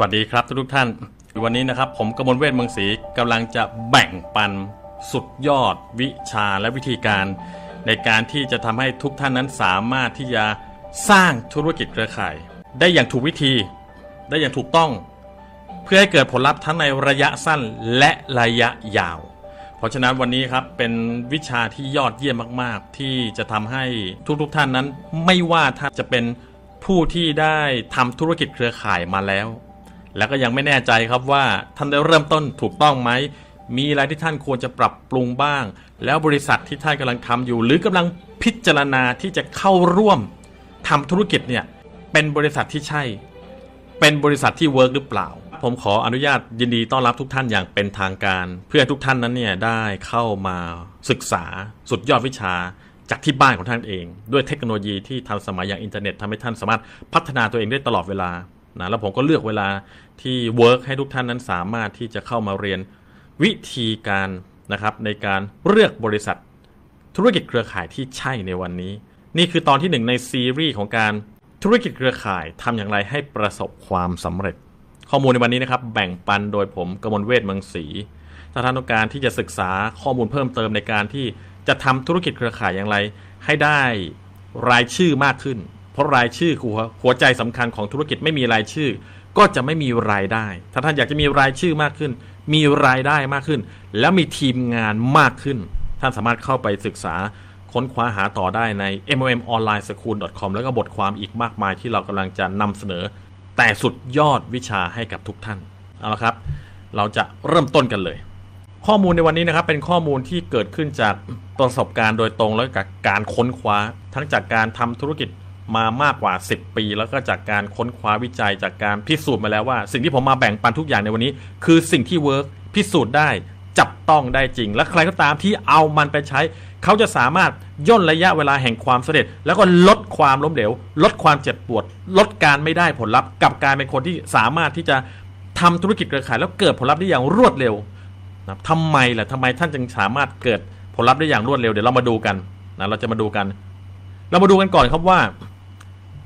สวัสดีครับทุกท่าน วันนี้นะครับ ผมกมลเวทเมืองศรีกำลังจะแบ่งปันสุดยอดวิชาและวิธีการ ในการที่จะทำให้ทุกท่านนั้นสามารถที่จะสร้างธุรกิจเครือข่าย ได้อย่างถูกวิธี ได้อย่างถูกต้อง เพื่อให้เกิดผลลัพธ์ทั้งในระยะสั้นและระยะยาว เพราะฉะนั้นวันนี้ครับเป็นวิชาที่ยอดเยี่ยมมาก ๆ ที่จะทำให้ทุกๆทท่านนั้น ไม่ว่าท่านจะเป็นผู้ที่ได้ทำธุรกิจเครือข่ายมาแล้ว แล้วก็ยังไม่แน่ใจครับว่าท่านได้เริ่มต้นถูกต้องไหม มีอะไรที่ท่านควรจะปรับปรุงบ้าง แล้วบริษัทที่ท่านกำลังทำอยู่ หรือกำลังพิจารณาที่จะเข้าร่วมทำธุรกิจเนี่ยเป็นบริษัทที่ใช่ เป็นบริษัทที่เวิร์กหรือเปล่า ผมขออนุญาตยินดีต้อนรับทุกท่านอย่างเป็นทางการ เพื่อทุกท่านนั้นเนี่ยได้เข้ามาศึกษาสุดยอดวิชาจากที่บ้านของท่านเอง ด้วยเทคโนโลยีที่ทันสมัยอย่างอินเทอร์เน็ตทำให้ท่านสามารถพัฒนาตัวเองได้ตลอดเวลา นะแล้วผมก็เลือกเวลาที่ work ให้ทุกท่านนั้นสามารถที่จะเข้ามาเรียนวิธีการนะครับในการเลือกบริษัทธุรกิจเครือข่ายที่ใช่ในวันนี้ นี่คือตอนที่หนึ่งในซีรีส์ของการธุรกิจเครือข่ายทำอย่างไรให้ประสบความสำเร็จ ข้อมูลในวันนี้นะครับ แบ่งปันโดยผมกมลเวทเมืองศรีถ้าท่านต้องการที่จะศึกษาข้อมูลเพิ่มเติมในการที่จะทำธุรกิจเครือข่ายอย่างไร ให้ได้รายชื่อมากขึ้น ราะรายชื่อหัวหัวใจสำคัญของธุรกิจไม่มีรายชื่อ ก็จะไม่มีรายได้ ถ้าท่านอยากจะมีรายชื่อมากขึ้น มีรายได้มากขึ้น แล้วมีทีมงานมากขึ้น ท่านสามารถเข้าไปศึกษาค้นคว้าหาต่อได้ใน momonlineschool.com แล้วก็บทความอีกมากมายที่เรากำลังจะนำเสนอ แต่สุดยอดวิชาให้กับทุกท่าน เอาละครับ เราจะเริ่มต้นกันเลย ข้อมูลในวันนี้นะครับ เป็นข้อมูลที่เกิดขึ้นจากประสบการณ์โดยตรงแล้วกับการค้นคว้า ทั้งจากการทำธุรกิจ มามากกว่า 10 ปี แล้วก็จากการค้นคว้าวิจัยจากการพิสูจน์มาแล้วว่า สิ่งที่ผมมาแบ่งปันทุกอย่างในวันนี้ คือสิ่งที่เวิร์กพิสูจน์ได้จับต้องได้จริง และใครก็ตามที่เอามันไปใช้ เขาจะสามารถย่นระยะเวลาแห่งความสำเร็จ แล้วก็ลดความล้มเหลว ลดความเจ็บปวด ลดการไม่ได้ผลลัพธ์กับการเป็นคนที่สามารถที่จะทำธุรกิจเครือข่ายแล้วเกิดผลลัพธ์ได้อย่างรวดเร็วนะทำไมล่ะทำไมท่านจึงสามารถเกิดผลลัพธ์ได้อย่างรวดเร็วเดี๋ยวเรามาดูกันนะเราจะมาดูกัน เรามาดูกันก่อนครับว่า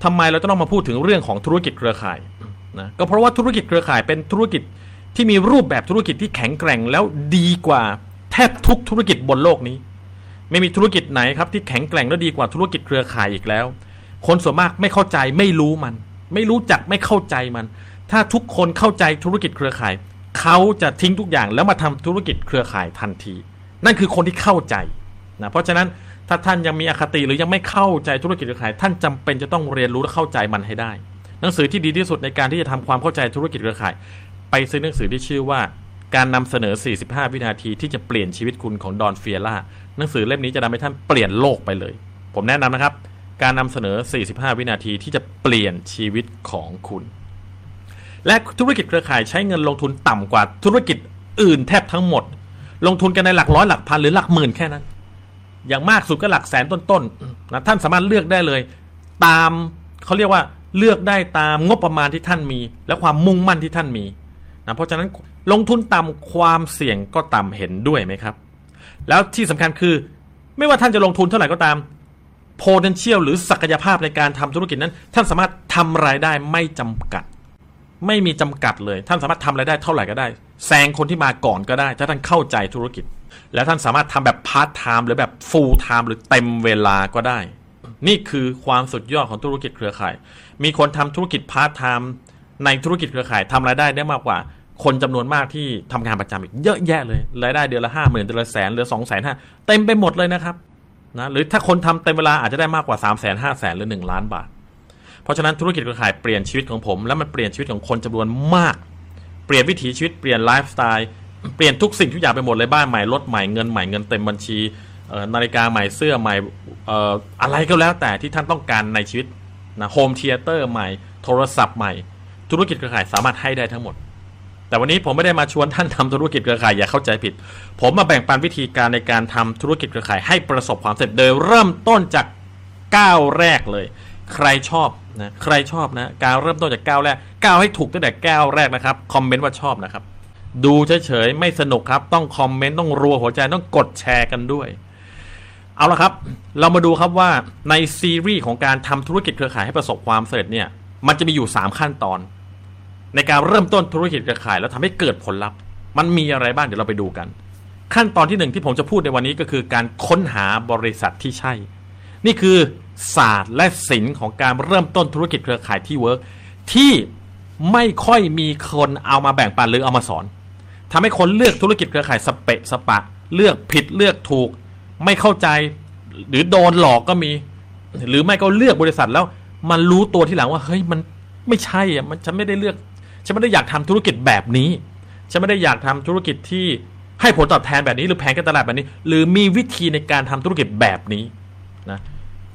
ทำไมเราต้องมาพูดถึงเรื่องของธุรกิจเครือข่ายนะก็เพราะว่าธุรกิจเครือข่ายเป็นธุรกิจที่มีรูปแบบธุรกิจที่แข็งแกร่งแล้วดีกว่าแทบทุกธุรกิจบนโลกนี้ ไม่มีธุรกิจไหนครับที่แข็งแกร่งและดีกว่าธุรกิจเครือข่ายอีกแล้ว คนส่วนมากไม่เข้าใจไม่รู้มัน ไม่รู้จักไม่เข้าใจมัน ถ้าทุกคนเข้าใจธุรกิจเครือข่าย เขาจะทิ้งทุกอย่างแล้วมาทำธุรกิจเครือข่ายทันที นั่นคือคนที่เข้าใจนะเพราะฉะนั้น ถ้าท่านยังมีอคติหรือยังไม่เข้าใจธุรกิจเครือข่าย ท่านจำเป็นจะต้องเรียนรู้และเข้าใจมันให้ได้ หนังสือที่ดีที่สุดในการที่จะทำความเข้าใจธุรกิจเครือข่าย ไปซื้อหนังสือที่ชื่อว่า การนำเสนอ 45 วินาทีที่จะเปลี่ยนชีวิตคุณของดอนเฟียร่าหนังสือเล่มนี้จะทำให้ท่านเปลี่ยนโลกไปเลย ผมแนะนำนะครับ การนำเสนอ 45 วินาทีที่จะเปลี่ยนชีวิตของคุณ และธุรกิจเครือข่ายใช้เงินลงทุนต่ำกว่าธุรกิจอื่นแทบทั้งหมด ลงทุนกันในหลักร้อยหลักพันหรือหลักหมื่นแค่นั้น อย่างมากสุดก็หลักแสนต้นๆนะท่านสามารถเลือกได้เลย ตามเขาเรียกว่าเลือกได้ตามงบประมาณที่ท่านมี และความมุ่งมั่นที่ท่านมีนะเพราะฉะนั้นลงทุนต่ำความเสี่ยงก็ต่ำเห็นด้วยไหมครับ แล้วที่สำคัญคือ ไม่ว่าท่านจะลงทุนเท่าไหร่ก็ตาม potential หรือศักยภาพในการทำธุรกิจนั้น ท่านสามารถทำรายได้ไม่จำกัด ไม่มีจำกัดเลย ท่านสามารถทำรายได้เท่าไหร่ก็ได้แซงคนที่มาก่อนก็ได้ ถ้าท่านเข้าใจธุรกิจ แล้วท่านสามารถทำแบบ part time หรือแบบ full time หรือเต็มเวลาก็ได้ นี่คือความสุดยอดของธุรกิจเครือข่าย มีคนทำธุรกิจ part time ในธุรกิจเครือข่ายทำรายได้ได้มากกว่า คนจำนวนมากที่ทำงานประจำอีกเยอะแยะเลย รายได้เดือนละห้าหมื่นเดือนละแสนหรือสองแสนห้าเต็มไปหมดเลยนะครับนะหรือถ้าคนทำเต็มเวลาอาจจะได้มากกว่าสามแสนห้าแสนหรือหนึ่งล้านบาท เพราะฉะนั้นธุรกิจเครือข่ายเปลี่ยนชีวิตของผม แล้วมันเปลี่ยนชีวิตของคนจำนวนมาก เปลี่ยนวิถีชีวิตเปลี่ยนไลฟ์สไตล์ เปลี่ยนทุกสิ่งทุกอย่างไปหมดเลยบ้านใหม่รถใหม่เงินใหม่เงินเต็มบัญชีนาฬิกาใหม่เสื้อใหม่อะไรก็แล้วแต่ที่ท่านต้องการในชีวิตนะ home theater ใหม่ โทรศัพท์ใหม่ ธุรกิจเครือข่ายสามารถให้ได้ทั้งหมด แต่วันนี้ผมไม่ได้มาชวนท่านทำธุรกิจเครือข่ายอย่าเข้าใจผิด ผมมาแบ่งปันวิธีการในการทำธุรกิจเครือข่ายให้ประสบความสำเร็จโดยเริ่มต้นจากก้าวแรกเลย ใครชอบนะใครชอบนะการเริ่มต้นจากก้าวแรกก้าวให้ถูกตั้งแต่ก้าวแรกนะครับคอมเมนต์ว่าชอบนะครับ ดูเฉยๆไม่สนุกครับ ต้องคอมเมนต์ต้องรัวหัวใจต้องกดแชร์กันด้วย เอาละครับ เรามาดูครับว่าในซีรีส์ของการทำธุรกิจเครือข่ายให้ประสบความสำเร็จเนี่ย มันจะมีอยู่ 3 ขั้นตอน ในการเริ่มต้นธุรกิจเครือข่าย แล้วทำให้เกิดผลลัพธ์ มันมีอะไรบ้างเดี๋ยวเราไปดูกัน ขั้นตอนที่หนึ่งที่ผมจะพูดในวันนี้ก็คือการค้นหาบริษัทที่ใช่ นี่คือศาสตร์และศิลป์ของการเริ่มต้นธุรกิจเครือข่ายที่ workที่ไม่ค่อยมีคนเอามาแบ่งปันหรือเอามาสอน ทำให้คนเลือกธุรกิจเครือข่ายสเปะสปะ เลือกผิดเลือกถูก ไม่เข้าใจ หรือโดนหลอกก็มี หรือไม่ก็เลือกบริษัทแล้วมันรู้ตัวที่หลังว่าเฮ้ยมันไม่ใช่อะมันฉันไม่ได้เลือกฉันไม่ได้อยากทำธุรกิจแบบนี้ฉันไม่ได้อยากทำธุรกิจที่ให้ผลตอบแทนแบบนี้ หรือแผนการตลาดแบบนี้ หรือมีวิธีในการทำธุรกิจแบบนี้นะ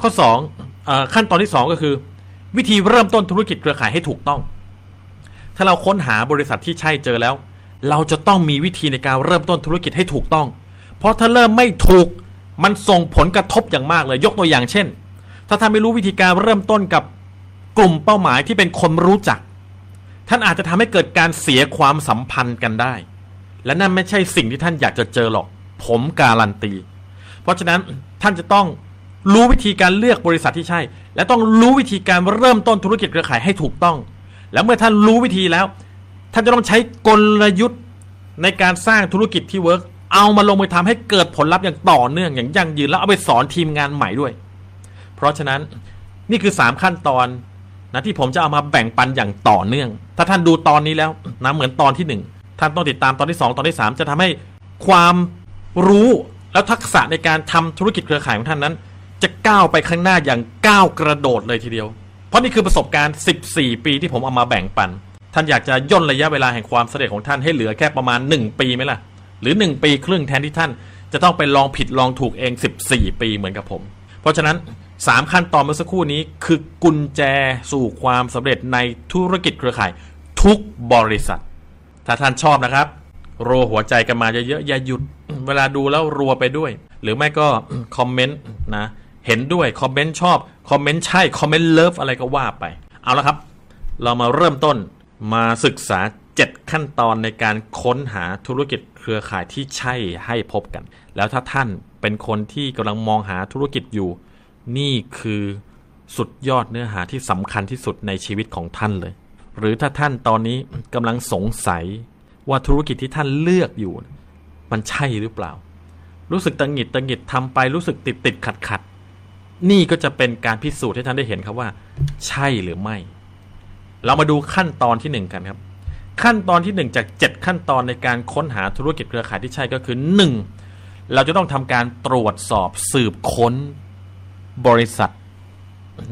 ข้อ2ขั้นตอนที่ 2 ก็คือ วิธีเริ่มต้นธุรกิจเครือข่ายให้ถูกต้อง ถ้าเราค้นหาบริษัทที่ใช่เจอแล้ว เราจะต้องมีวิธีในการเริ่มต้นธุรกิจให้ถูกต้อง เพราะถ้าเริ่มไม่ถูกมันส่งผลกระทบอย่างมากเลย ยกตัวอย่างเช่น ถ้าท่านไม่รู้วิธีการเริ่มต้นกับกลุ่มเป้าหมายที่เป็นคนรู้จัก ท่านอาจจะทำให้เกิดการเสียความสัมพันธ์กันได้ และนั่นไม่ใช่สิ่งที่ท่านอยากจะเจอหรอก ผมการันตี เพราะฉะนั้นท่านจะต้องรู้วิธีการเลือกบริษัทที่ใช่ และต้องรู้วิธีการเริ่มต้นธุรกิจเครือข่ายให้ถูกต้อง แล้วเมื่อท่านรู้วิธีแล้ว ท่านจะต้องใช้กลยุทธ์ในการสร้างธุรกิจที่ work เอามาลงมือทำให้เกิดผลลัพธ์อย่างต่อเนื่องอย่างยั่งยืนแล้วเอาไปสอนทีมงานใหม่ด้วย เพราะฉะนั้นนี่คือ 3 ขั้นตอนนะที่ผมจะเอามาแบ่งปันอย่างต่อเนื่อง ถ้าท่านดูตอนนี้แล้วนะเหมือนตอนที่ 1 ท่านต้องติดตามตอนที่ 2 ตอนที่ 3 จะทำให้ความรู้แล้วทักษะในการทำธุรกิจเครือข่ายของท่านนั้น จะก้าวไปข้างหน้าอย่างก้าวกระโดดเลยทีเดียว เพราะนี่คือประสบการณ์ 14 ปีที่ผมเอามาแบ่งปัน ท่านอยากจะย่นระยะเวลาแห่งความสำเร็จของท่านให้เหลือแค่ประมาณ 1 ปีไหมล่ะ หรือ 1 ปีครึ่งแทนที่ท่าน จะต้องไปลองผิดลองถูกเอง 14 ปีเหมือนกับผม เพราะฉะนั้นสามขั้นตอนเมื่อสักครู่นี้คือกุญแจสู่ความสำเร็จในธุรกิจเครือข่าย ทุกบริษัท ถ้าท่านชอบนะครับรัวหัวใจกันมาเยอะๆอย่าหยุดเวลาดูแล้วรัวไปด้วย หรือไม่ก็คอมเมนต์นะเห็นด้วยคอมเมนต์ชอบคอมเมนต์ใช่คอมเมนต์ love อะไรก็ว่าไป เอาละครับ เรามาเริ่มต้น มาศึกษา 7 ขั้นตอนในการค้นหาธุรกิจเครือข่ายที่ใช่ให้พบกัน แล้วถ้าท่านเป็นคนที่กำลังมองหาธุรกิจอยู่ นี่คือสุดยอดเนื้อหาที่สำคัญที่สุดในชีวิตของท่านเลย หรือถ้าท่านตอนนี้กำลังสงสัยว่าธุรกิจที่ท่านเลือกอยู่ มันใช่หรือเปล่า รู้สึกตังหิดตังหิดทำไปรู้สึกติดติดขัดขัดนี่ก็จะเป็นการพิสูจน์ให้ท่านได้เห็นครับว่า ใช่หรือไม่ เรามาดูขั้นตอนที่หนึ่งกันครับ ขั้นตอนที่หนึ่งจากเจ็ดขั้นตอนในการค้นหาธุรกิจเครือข่ายที่ใช่ก็คือหนึ่งเราจะต้องทำการตรวจสอบสืบค้นบริษัท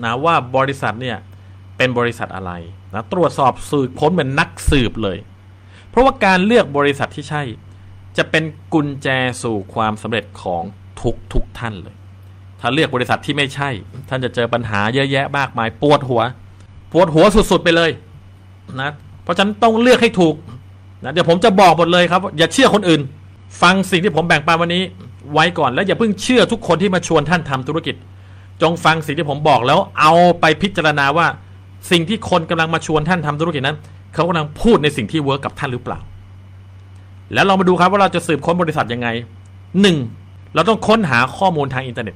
นะว่าบริษัทเนี่ยเป็นบริษัทอะไรนะตรวจสอบสืบค้นเป็นนักสืบเลย เพราะว่าการเลือกบริษัทที่ใช่ จะเป็นกุญแจสู่ความสำเร็จของทุกทุกท่านเลย ถ้าเลือกบริษัทที่ไม่ใช่ ท่านจะเจอปัญหาเยอะแยะมากมายปวดหัว ปวดหัวสุด ๆ ไปเลยนะเพราะฉะนั้นต้องเลือกให้ถูกนะเดี๋ยวผมจะบอกหมดเลยครับ อย่าเชื่อคนอื่น ฟังสิ่งที่ผมแบ่งปันวันนี้ ไว้ก่อนแล้วอย่าเพิ่งเชื่อทุกคนที่มาชวนท่านทำธุรกิจ จงฟังสิ่งที่ผมบอกแล้วเอาไปพิจารณาว่า สิ่งที่คนกำลังมาชวนท่านทำธุรกิจนั้นเขากำลังพูดในสิ่งที่ work กับท่านหรือเปล่า แล้วเรามาดูครับว่าเราจะสืบค้นบริษัทยังไงหนึ่งเราต้องค้นหาข้อมูลทางอินเทอร์เน็ต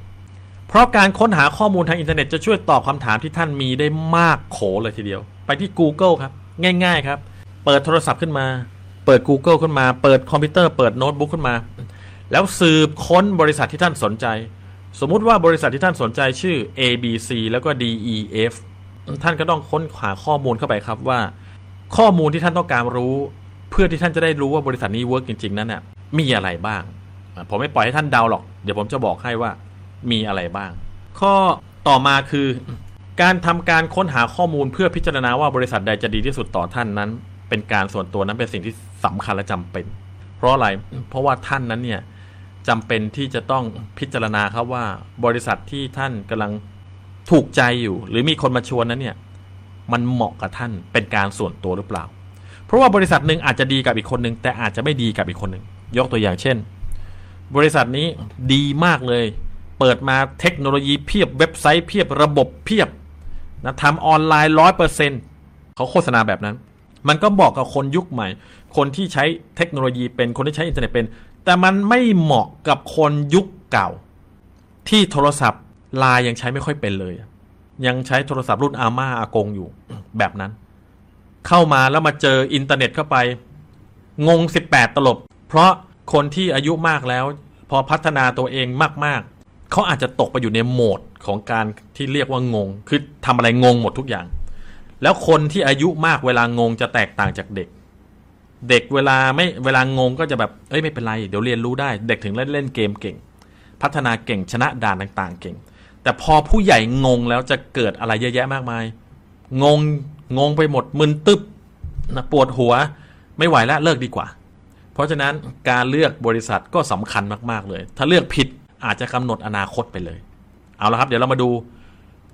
เพราะการค้นหาข้อมูลทางอินเทอร์เน็ตจะช่วยตอบคำถามที่ท่านมีได้มากโขเลยทีเดียว ไปที่ Google ครับ ง่าย ๆ ครับ เปิดโทรศัพท์ขึ้นมา เปิด Google ขึ้นมา เปิดคอมพิวเตอร์เปิดโน้ตบุ๊กขึ้นมา แล้วสืบค้นบริษัทที่ท่านสนใจ สมมุติว่าบริษัทที่ท่านสนใจชื่อ ABC แล้วก็ DEF ท่านก็ต้องค้นหาข้อมูลเข้าไปครับว่า ข้อมูลที่ท่านต้องการรู้ เพื่อที่ท่านจะได้รู้ว่าบริษัทนี้ work จริง ๆ นั้นน่ะมีอะไรบ้าง ผมไม่ปล่อยให้ท่านเดาหรอก เดี๋ยวผมจะบอกให้ว่า มีอะไรบ้าง ข้อต่อมาคือ การทำการค้นหาข้อมูลเพื่อพิจารณาว่าบริษัทใดจะดีที่สุดต่อท่านนั้น เป็นการส่วนตัวนั้นเป็นสิ่งที่สำคัญและจำเป็น เพราะอะไรเพราะว่าท่านนั้นเนี่ยจำเป็นที่จะต้องพิจารณาครับว่าบริษัทที่ท่านกำลังถูกใจอยู่ หรือมีคนมาชวนนั้นเนี่ย มันเหมาะกับท่านเป็นการส่วนตัวหรือเปล่า เพราะว่าบริษัทหนึ่งอาจจะดีกับอีกคนหนึ่งแต่อาจจะไม่ดีกับอีกคนหนึ่งยกตัวอย่างเช่น บริษัทนี้ดีมากเลย เปิดมาเทคโนโลยีเพียบเว็บไซต์เพียบระบบเพียบนะทำออนไลน์ร้อยเปอร์เซ็นเขาโฆษณาแบบนั้น มันก็บอกกับคนยุคใหม่ คนที่ใช้เทคโนโลยีเป็นคนที่ใช้อินเทอร์เน็ตเป็น แต่มันไม่เหมาะกับคนยุคเก่า ที่โทรศัพท์ไลน์ยังใช้ไม่ค่อยเป็นเลย ยังใช้โทรศัพท์รุ่นอาม่าอากงอยู่แบบนั้น เข้ามาแล้วมาเจออินเทอร์เน็ตเข้าไป งง 18 ตลบ เพราะคนที่อายุมากแล้ว พอพัฒนาตัวเองมากๆ เขาอาจจะตกไปอยู่ในโหมดของการที่เรียกว่างง คือทำอะไรงงหมดทุกอย่าง แล้วคนที่อายุมากเวลางงจะแตกต่างจากเด็ก เด็กเวลาไม่เวลางงก็จะแบบเอ้ยไม่เป็นไร เดี๋ยวเรียนรู้ได้ เด็กถึงเล่นเล่นเกมเก่ง พัฒนาเก่งชนะด่านต่างๆ เก่ง แต่พอผู้ใหญ่งงแล้วจะเกิดอะไรเยอะแยะมากมาย งงงงไปหมดมึนตึ๊บนะปวดหัวไม่ไหวแล้วเลิกดีกว่า เพราะฉะนั้นการเลือกบริษัทก็สำคัญมากๆเลย ถ้าเลือกผิด อาจจะกำหนดอนาคตไปเลย เอาละครับ เดี๋ยวเรามาดู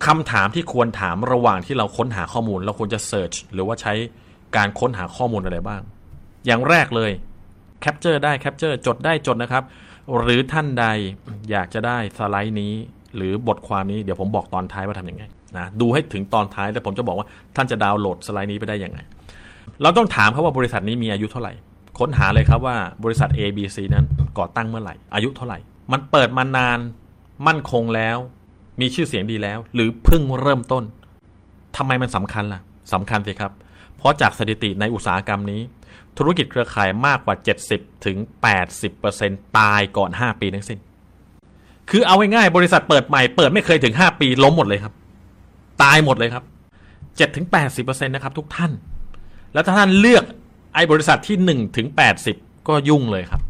คำถามที่ควรถามระหว่างที่เราค้นหาข้อมูล เราควรจะ search หรือว่าใช้การค้นหาข้อมูลอะไรบ้าง อย่างแรกเลย capture ได้ capture จดได้จดนะครับ หรือท่านใดอยากจะได้สไลด์นี้ หรือบทความนี้เดี๋ยวผมบอกตอนท้ายว่าทำยังไงนะดูให้ถึงตอนท้ายแล้วผมจะบอกว่าท่านจะดาวน์โหลดสไลด์นี้ไปได้ยังไง เราต้องถามเขาว่าบริษัทนี้มีอายุเท่าไหร่ ค้นหาเลยครับว่าบริษัท ABC นั้นก่อตั้งเมื่อไหร่ อายุเท่าไหร่ มันเปิดมานาน มั่นคงแล้ว มีชื่อเสียงดีแล้ว หรือเพิ่งเริ่มต้นทำไมมันสำคัญล่ะสำคัญสิครับ เพราะจากสถิติในอุตสาหกรรมนี้ ธุรกิจเครือข่ายมากกว่า 70ถึง80%ตายก่อน 5 ปีทั้งสิ้น คือเอาง่ายๆบริษัทเปิดใหม่เปิดไม่เคยถึง 5 ปีล้มหมดเลยครับ ตายหมดเลยครับ7ถึง80%นะครับทุกท่าน แล้วถ้าท่านเลือกไอ้บริษัทที่1ถึง80 ก็ยุ่งเลยครับ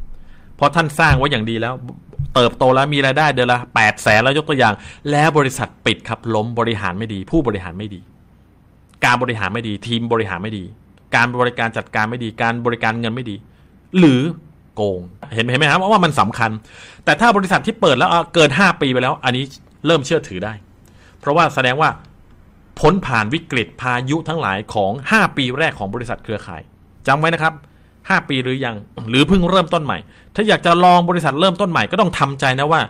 เพราะท่านสร้างไว้อย่างดีแล้ว เติบโตแล้วมีรายได้เดือนละ8แสนแล้วยกตัวอย่าง แล้วบริษัทปิดครับล้มบริหารไม่ดี ผู้บริหารไม่ดี การบริหารไม่ดี ทีมบริหารไม่ดี การบริการจัดการไม่ดี การบริการเงินไม่ดี หรือโกง เห็นเห็นไหมครับว่ามันสำคัญ แต่ถ้าบริษัทที่เปิดแล้วเกิน5ปีไปแล้ว อันนี้เริ่มเชื่อถือได้ เพราะว่าแสดงว่าพ้นผ่านวิกฤตพายุทั้งหลายของ 5 ปีแรกของบริษัทเครือข่ายจำไว้นะครับ 5 ปีหรือยัง หรือเพิ่งเริ่มต้นใหม่ ถ้าอยากจะลองบริษัทเริ่มต้นใหม่ก็ต้องทำใจนะว่า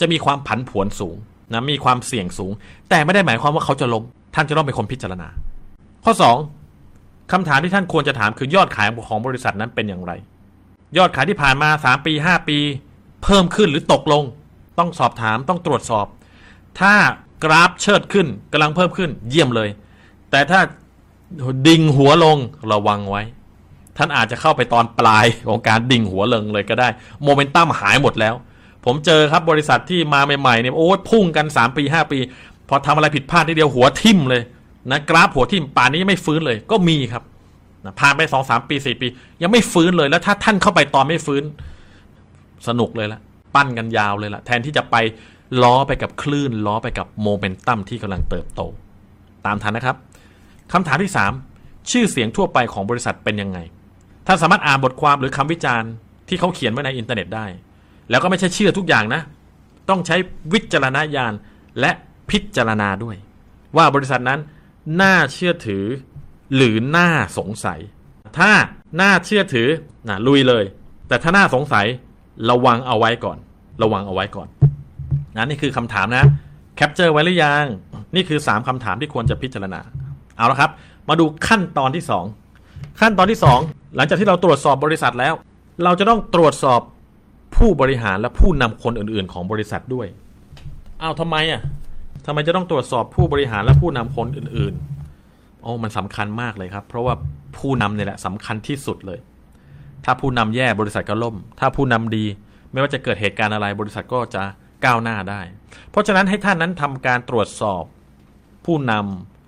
จะมีความผันผวนสูงนะมีความเสี่ยงสูง แต่ไม่ได้หมายความว่าเขาจะล้มท่านจะต้องเป็นคนพิจารณา ข้อ 2คำถามที่ท่านควรจะถามคือยอดขายของบริษัทนั้นเป็นอย่างไร ยอดขายที่ผ่านมา 3 ปี 5 ปี เพิ่มขึ้นหรือตกลง ต้องสอบถามต้องตรวจสอบ ถ้ากราฟเชิดขึ้นกำลังเพิ่มขึ้นเยี่ยมเลย แต่ถ้าดิ่งหัวลงระวังไว้ ท่านอาจจะเข้าไปตอนปลายของการดิ่งหัวลงเลยก็ได้ โมเมนตัมหายหมดแล้ว ผมเจอครับบริษัทที่มาใหม่ๆเนี่ยโอ้พุ่งกัน 3 ปี 5 ปี พอทำอะไรผิดพลาดทีเดียวหัวทิ่มเลยนะกราฟหัวทิ่มป่านนี้ยังไม่ฟื้นเลยก็มีครับนะผ่านไปสองสามปีสี่ปี ยังไม่ฟื้นเลยแล้วถ้าท่านเข้าไปตอนไม่ฟื้น สนุกเลยละปั้นกันยาวเลยละแทนที่จะไปล้อไปกับคลื่นล้อไปกับโมเมนตัมที่กำลังเติบโต ตามทันนะครับคำถามที่ 3 ชื่อเสียงทั่วไปของบริษัทเป็นยังไง ท่านสามารถอ่านบทความหรือคำวิจารณ์ที่เขาเขียนไว้ในอินเทอร์เน็ตได้ แล้วก็ไม่ใช่เชื่อทุกอย่างนะ ต้องใช้วิจารณญาณและพิจารณาด้วย ว่าบริษัทนั้นน่าเชื่อถือหรือน่าสงสัย ถ้าน่าเชื่อถือนะลุยเลย แต่ถ้าน่าสงสัยระวังเอาไว้ก่อน ระวังเอาไว้ก่อนนะนี่คือคำถามนะ capture ไว้หรือยัง นี่คือ 3คำถามที่ควรจะพิจารณา เอาละครับ มาดูขั้นตอนที่ 2 ขั้นตอนที่ 2 หลังจากที่เราตรวจสอบบริษัทแล้ว เราจะต้องตรวจสอบผู้บริหารและผู้นำคนอื่นๆ ของบริษัทด้วยอ้าวทำไมอะทำไมจะต้องตรวจสอบผู้บริหารและผู้นำคนอื่นๆโอ้มันสำคัญมากเลยครับ เพราะว่าผู้นำเนี่ยแหละสำคัญที่สุดเลย ถ้าผู้นำแย่บริษัทก็ล่ม ถ้าผู้นำดี ไม่ว่าจะเกิดเหตุการณ์อะไรบริษัทก็จะก้าวหน้าได้ เพราะฉะนั้นให้ท่านนั้นทำการตรวจสอบผู้น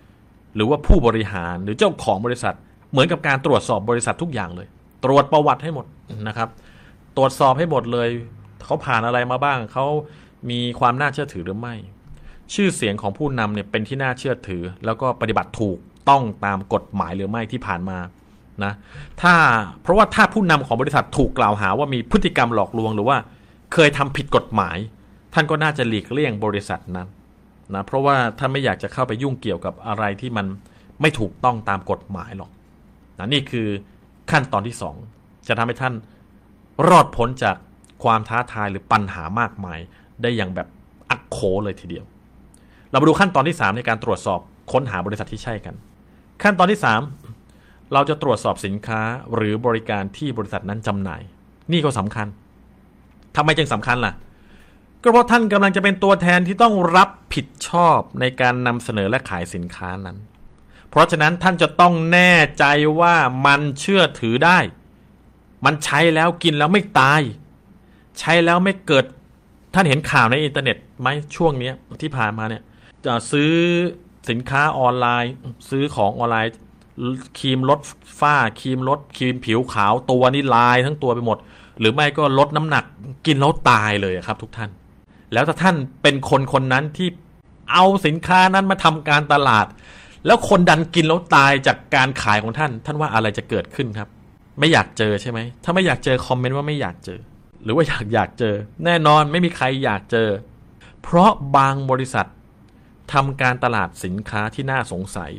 ำหรือว่าผู้บริหารหรือเจ้าของบริษัท เหมือนกับการตรวจสอบบริษัททุกอย่างเลย ตรวจประวัติให้หมดนะครับ ตรวจสอบให้หมดเลยเขาผ่านอะไรมาบ้างเขามีความน่าเชื่อถือหรือไม่ ชื่อเสียงของผู้นำเนี่ยเป็นที่น่าเชื่อถือ แล้วก็ปฏิบัติถูกต้องตามกฎหมายหรือไม่ที่ผ่านมานะถ้าเพราะว่าถ้าผู้นำของบริษัทถูกกล่าวหาว่ามีพฤติกรรมหลอกลวงหรือว่าเคยทำผิดกฎหมาย ท่านก็น่าจะหลีกเลี่ยงบริษัทนั้นนะเพราะว่าท่านไม่อยากจะเข้าไปยุ่งเกี่ยวกับอะไรที่มันไม่ถูกต้องตามกฎหมายหรอก นะนี่คือขั้นตอนที่สองจะทำให้ท่านรอดพ้นจากความท้าทายหรือปัญหามากมาย ได้อย่างแบบอักโขเลยทีเดียว เรามาดูขั้นตอนที่ 3 ในการตรวจสอบค้นหาบริษัทที่ใช่กัน ขั้นตอนที่ 3 เราจะตรวจสอบสินค้าหรือบริการที่บริษัทนั้นจำหน่าย นี่ก็สำคัญทำไมจึงสำคัญล่ะ ก็เพราะท่านกำลังจะเป็นตัวแทนที่ต้องรับผิดชอบในการนำเสนอและขายสินค้านั้น เพราะฉะนั้นท่านจะต้องแน่ใจว่ามันเชื่อถือได้ มันใช้แล้วกินแล้วไม่ตาย ใช้แล้วไม่เกิด ท่านเห็นข่าวในอินเทอร์เน็ตไหมช่วงนี้ที่ผ่านมาเนี่ยจะซื้อสินค้าออนไลน์ ซื้อของออนไลน์ครีมลดฝ้าครีมลดครีมผิวขาวตัวนี่ลายทั้งตัวไปหมด หรือไม่ก็ลดน้ำหนักกินแล้วตายเลยครับ ทุกท่าน แล้วถ้าท่านเป็นคนคนนั้นที่เอาสินค้านั้นมาทำการตลาด แล้วคนดันกินแล้วตายจากการขายของท่าน ท่านว่าอะไรจะเกิดขึ้นครับ ไม่อยากเจอใช่ไหม ถ้าไม่อยากเจอคอมเมนต์ว่าไม่อยากเจอ หรือว่าอยากอยากเจอ แน่นอนไม่มีใครอยากเจอ เพราะบางบริษัททำการตลาดสินค้าที่น่าสงสัย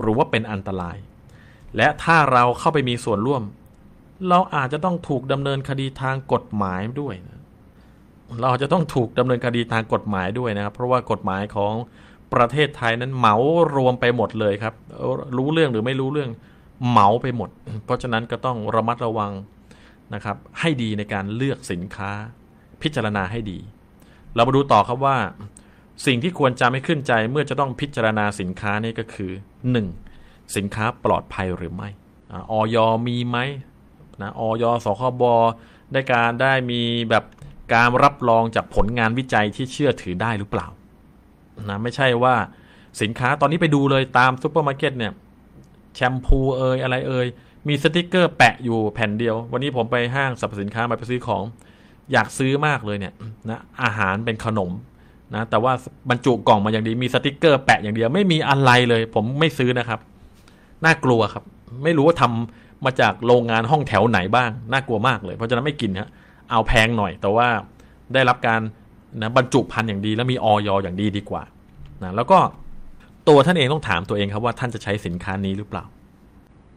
หรือว่าเป็นอันตราย และถ้าเราเข้าไปมีส่วนร่วม เราอาจจะต้องถูกดำเนินคดีทางกฎหมายด้วยนะเราจะต้องถูกดำเนินคดีทางกฎหมายด้วยนะครับ เพราะว่ากฎหมายของ ประเทศไทยนั้นเหมารวมไปหมดเลยครับ รู้เรื่องหรือไม่รู้เรื่องเหมาไปหมด เพราะฉะนั้นก็ต้องระมัดระวังนะครับ ให้ดีในการเลือกสินค้า พิจารณาให้ดี เรามาดูต่อครับว่า สิ่งที่ควรจำให้ขึ้นใจเมื่อจะต้องพิจารณาสินค้านี่ก็คือ 1. สินค้าปลอดภัยหรือไม่ออยมีไหมนะออยสคบได้การได้มีแบบการรับรองจากผลงานวิจัยที่เชื่อถือได้หรือเปล่า นะไม่ใช่ว่าสินค้าตอนนี้ไปดูเลยตามซูเปอร์มาร์เก็ตเนี่ยแชมพูเอยอะไรเอยมีสติกเกอร์แปะอยู่แผ่นเดียว วันนี้ผมไปห้างสรรพสินค้ามาไปซื้อของ อยากซื้อมากเลยเนี่ยนะอาหารเป็นขนมนะแต่ว่าบรรจุกล่องมาอย่างดีมีสติกเกอร์แปะอย่างเดียว ไม่มีอะไรเลย ผมไม่ซื้อนะครับ น่ากลัวครับ ไม่รู้ว่าทำมาจากโรงงานห้องแถวไหนบ้าง น่ากลัวมากเลย เพราะฉะนั้นไม่กินฮะเอาแพงหน่อย แต่ว่าได้รับการ นะบรรจุพันธุ์อย่างดีแล้วมีออยอย่างดีดีกว่านะแล้วก็ตัวท่านเองต้องถามตัวเองครับว่าท่านจะใช้สินค้านี้หรือเปล่า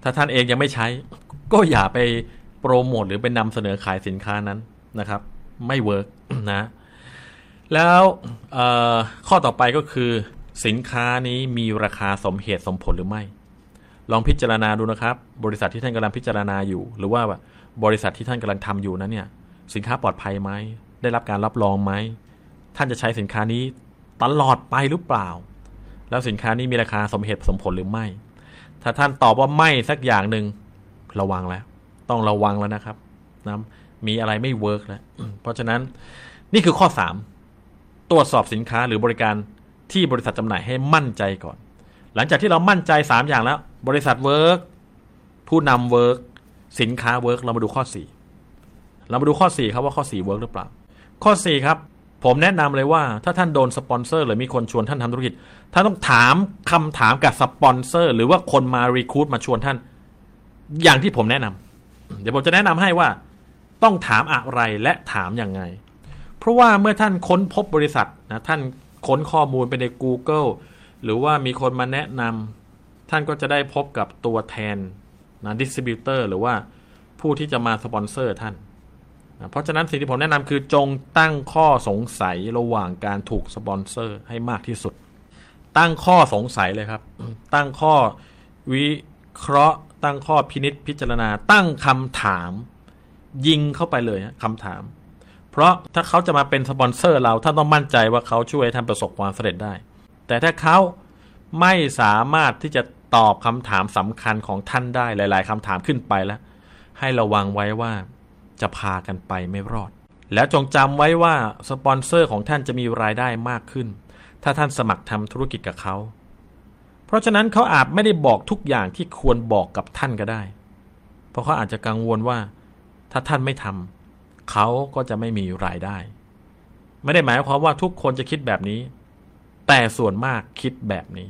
ถ้าท่านเองยังไม่ใช้ ก็อย่าไปโปรโมทหรือไปนำเสนอขายสินค้านั้นนะครับ ไม่เวิร์กนะ แล้วข้อต่อไปก็คือ สินค้านี้มีราคาสมเหตุสมผลหรือไม่ ลองพิจารณาดูนะครับ บริษัทที่ท่านกำลังพิจารณาอยู่ หรือว่าบริษัทที่ท่านกำลังทำอยู่นั้นเนี่ย สินค้าปลอดภัยไหมได้รับการรับรองไหม ท่านจะใช้สินค้านี้ตลอดไปหรือเปล่า แล้วสินค้านี้มีราคาสมเหตุสมผลหรือไม่ ถ้าท่านตอบว่าไม่สักอย่างหนึ่งระวังแล้ว ต้องระวังแล้วนะครับนะมีอะไรไม่ work แล้วเพราะฉะนั้นนี่คือข้อ 3 ตรวจสอบสินค้าหรือบริการที่บริษัทจำหน่ายให้มั่นใจก่อน หลังจากที่เรามั่นใจ 3 อย่างแล้ว บริษัท work ผู้นำ workสินค้า work เรามาดูข้อ 4 เรามาดูข้อ4ครับว่าข้อ4 work หรือเปล่า ข้อ4ครับ ผมแนะนำเลยว่าถ้าท่านโดนสปอนเซอร์หรือมีคนชวนท่านทำธุรกิจท่านต้องถามคำถามกับสปอนเซอร์ หรือว่าคนมา recruit มาชวนท่าน อย่างที่ผมแนะนำเดี๋ยวผมจะแนะนำให้ว่าต้องถามอะไรและถามยังไง เพราะว่าเมื่อท่านค้นพบบริษัทนะท่านค้นข้อมูลไปใน Google หรือว่ามีคนมาแนะนำท่านก็จะได้พบกับตัวแทนนะ distributor หรือว่าผู้ที่จะมาสปอนเซอร์ท่าน เพราะฉะนั้นสิ่งที่ผมแนะนำคือจงตั้งข้อสงสัยระหว่างการถูกสปอนเซอร์ให้มากที่สุด ตั้งข้อสงสัยเลยครับ ตั้งข้อวิเคราะห์ ตั้งข้อพินิจพิจารณา ตั้งคำถาม ยิงเข้าไปเลยคำถาม เพราะถ้าเขาจะมาเป็นสปอนเซอร์เราท่านต้องมั่นใจว่าเขาช่วยท่านประสบความสำเร็จได้ แต่ถ้าเขาไม่สามารถที่จะตอบคำถามสำคัญของท่านได้หลาย ๆคำถามขึ้นไปแล้ว ให้ระวังไว้ว่า จะพากันไปไม่รอด แล้วจงจำไว้ว่าสปอนเซอร์ของท่านจะมีรายได้มากขึ้น ถ้าท่านสมัครทำธุรกิจกับเขา เพราะฉะนั้นเขาอาจไม่ได้บอกทุกอย่างที่ควรบอกกับท่านก็ได้ เพราะเขาอาจจะกังวลว่า ถ้าท่านไม่ทำเขาก็จะไม่มีรายได้ ไม่ได้หมายความว่าทุกคนจะคิดแบบนี้ แต่ส่วนมากคิดแบบนี้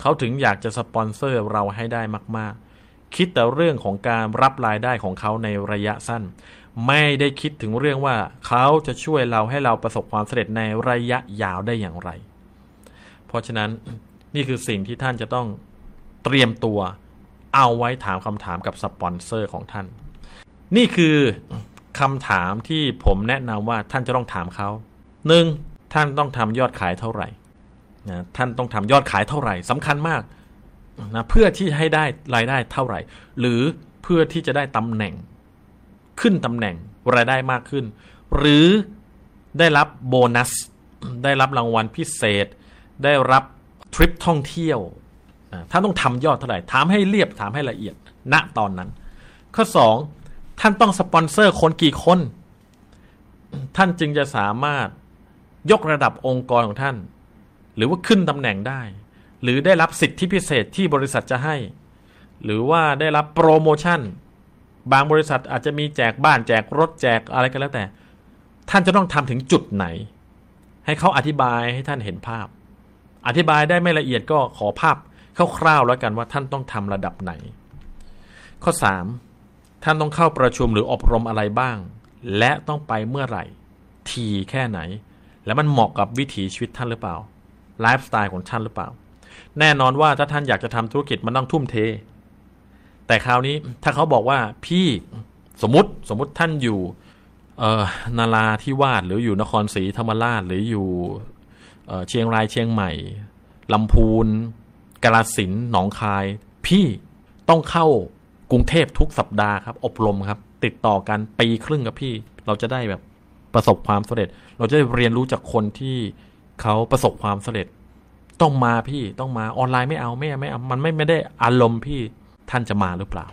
เขาถึงอยากจะสปอนเซอร์เราให้ได้มาก ๆ คิดแต่เรื่องของการรับรายได้ของเขาในระยะสั้น ไม่ได้คิดถึงเรื่องว่าเขาจะช่วยเราให้เราประสบความสำเร็จในระยะยาวได้อย่างไร เพราะฉะนั้นนี่คือสิ่งที่ท่านจะต้องเตรียมตัวเอาไว้ถามคำถามกับสปอนเซอร์ของท่าน นี่คือคำถามที่ผมแนะนำว่าท่านจะต้องถามเขาหนึ่งท่านต้องทำยอดขายเท่าไหร่นะท่านต้องทำยอดขายเท่าไหร่สำคัญมาก นะเพื่อที่ให้ได้รายได้เท่าไหร่ หรือเพื่อที่จะได้ตำแหน่งขึ้นตำแหน่งรายได้มากขึ้น หรือได้รับโบนัส ได้รับรางวัลพิเศษ ได้รับทริปท่องเที่ยวท่านต้องทำยอดเท่าไหร่ถามให้เรียบถามให้ละเอียดณตอนนั้น ข้อสองท่านต้องสปอนเซอร์คนกี่คน ท่านจึงจะสามารถยกระดับองค์กรของท่าน หรือว่าขึ้นตำแหน่งได้ หรือได้รับสิทธิพิเศษที่บริษัทจะให้ หรือว่าได้รับโปรโมชั่น บางบริษัทอาจจะมีแจกบ้านแจกรถแจกอะไรก็แล้วแต่ ท่านจะต้องทำถึงจุดไหน ให้เขาอธิบายให้ท่านเห็นภาพ อธิบายได้ไม่ละเอียดก็ขอภาพคร่าวๆแล้วกันว่าท่านต้องทำระดับไหน ข้อ 3 ท่านต้องเข้าประชุมหรืออบรมอะไรบ้าง และต้องไปเมื่อไหร่ ทีแค่ไหน แล้วมันเหมาะกับวิถีชีวิตท่านหรือเปล่าไลฟ์สไตล์ของท่านหรือเปล่า แน่นอนว่าถ้าท่านอยากจะทำธุรกิจมันต้องทุ่มเท แต่คราวนี้ถ้าเขาบอกว่าพี่สมมติสมมติท่านอยู่นาราที่วาดหรืออยู่นครศรีธรรมราชหรืออยู่เชียงรายเชียงใหม่ลำพูนกาฬสินธุ์หนองคาย พี่ต้องเข้ากรุงเทพทุกสัปดาห์ครับ อบรมครับ ติดต่อกันปีครึ่งกับพี่ เราจะได้แบบประสบความสำเร็จ เราจะได้เรียนรู้จากคนที่เขาประสบความสำเร็จ ต้องมาพี่ต้องมาออนไลน์ไม่เอาไม่ไม่เอามันไม่ไม่ได้อารมณ์พี่ท่านจะมาหรือเปล่า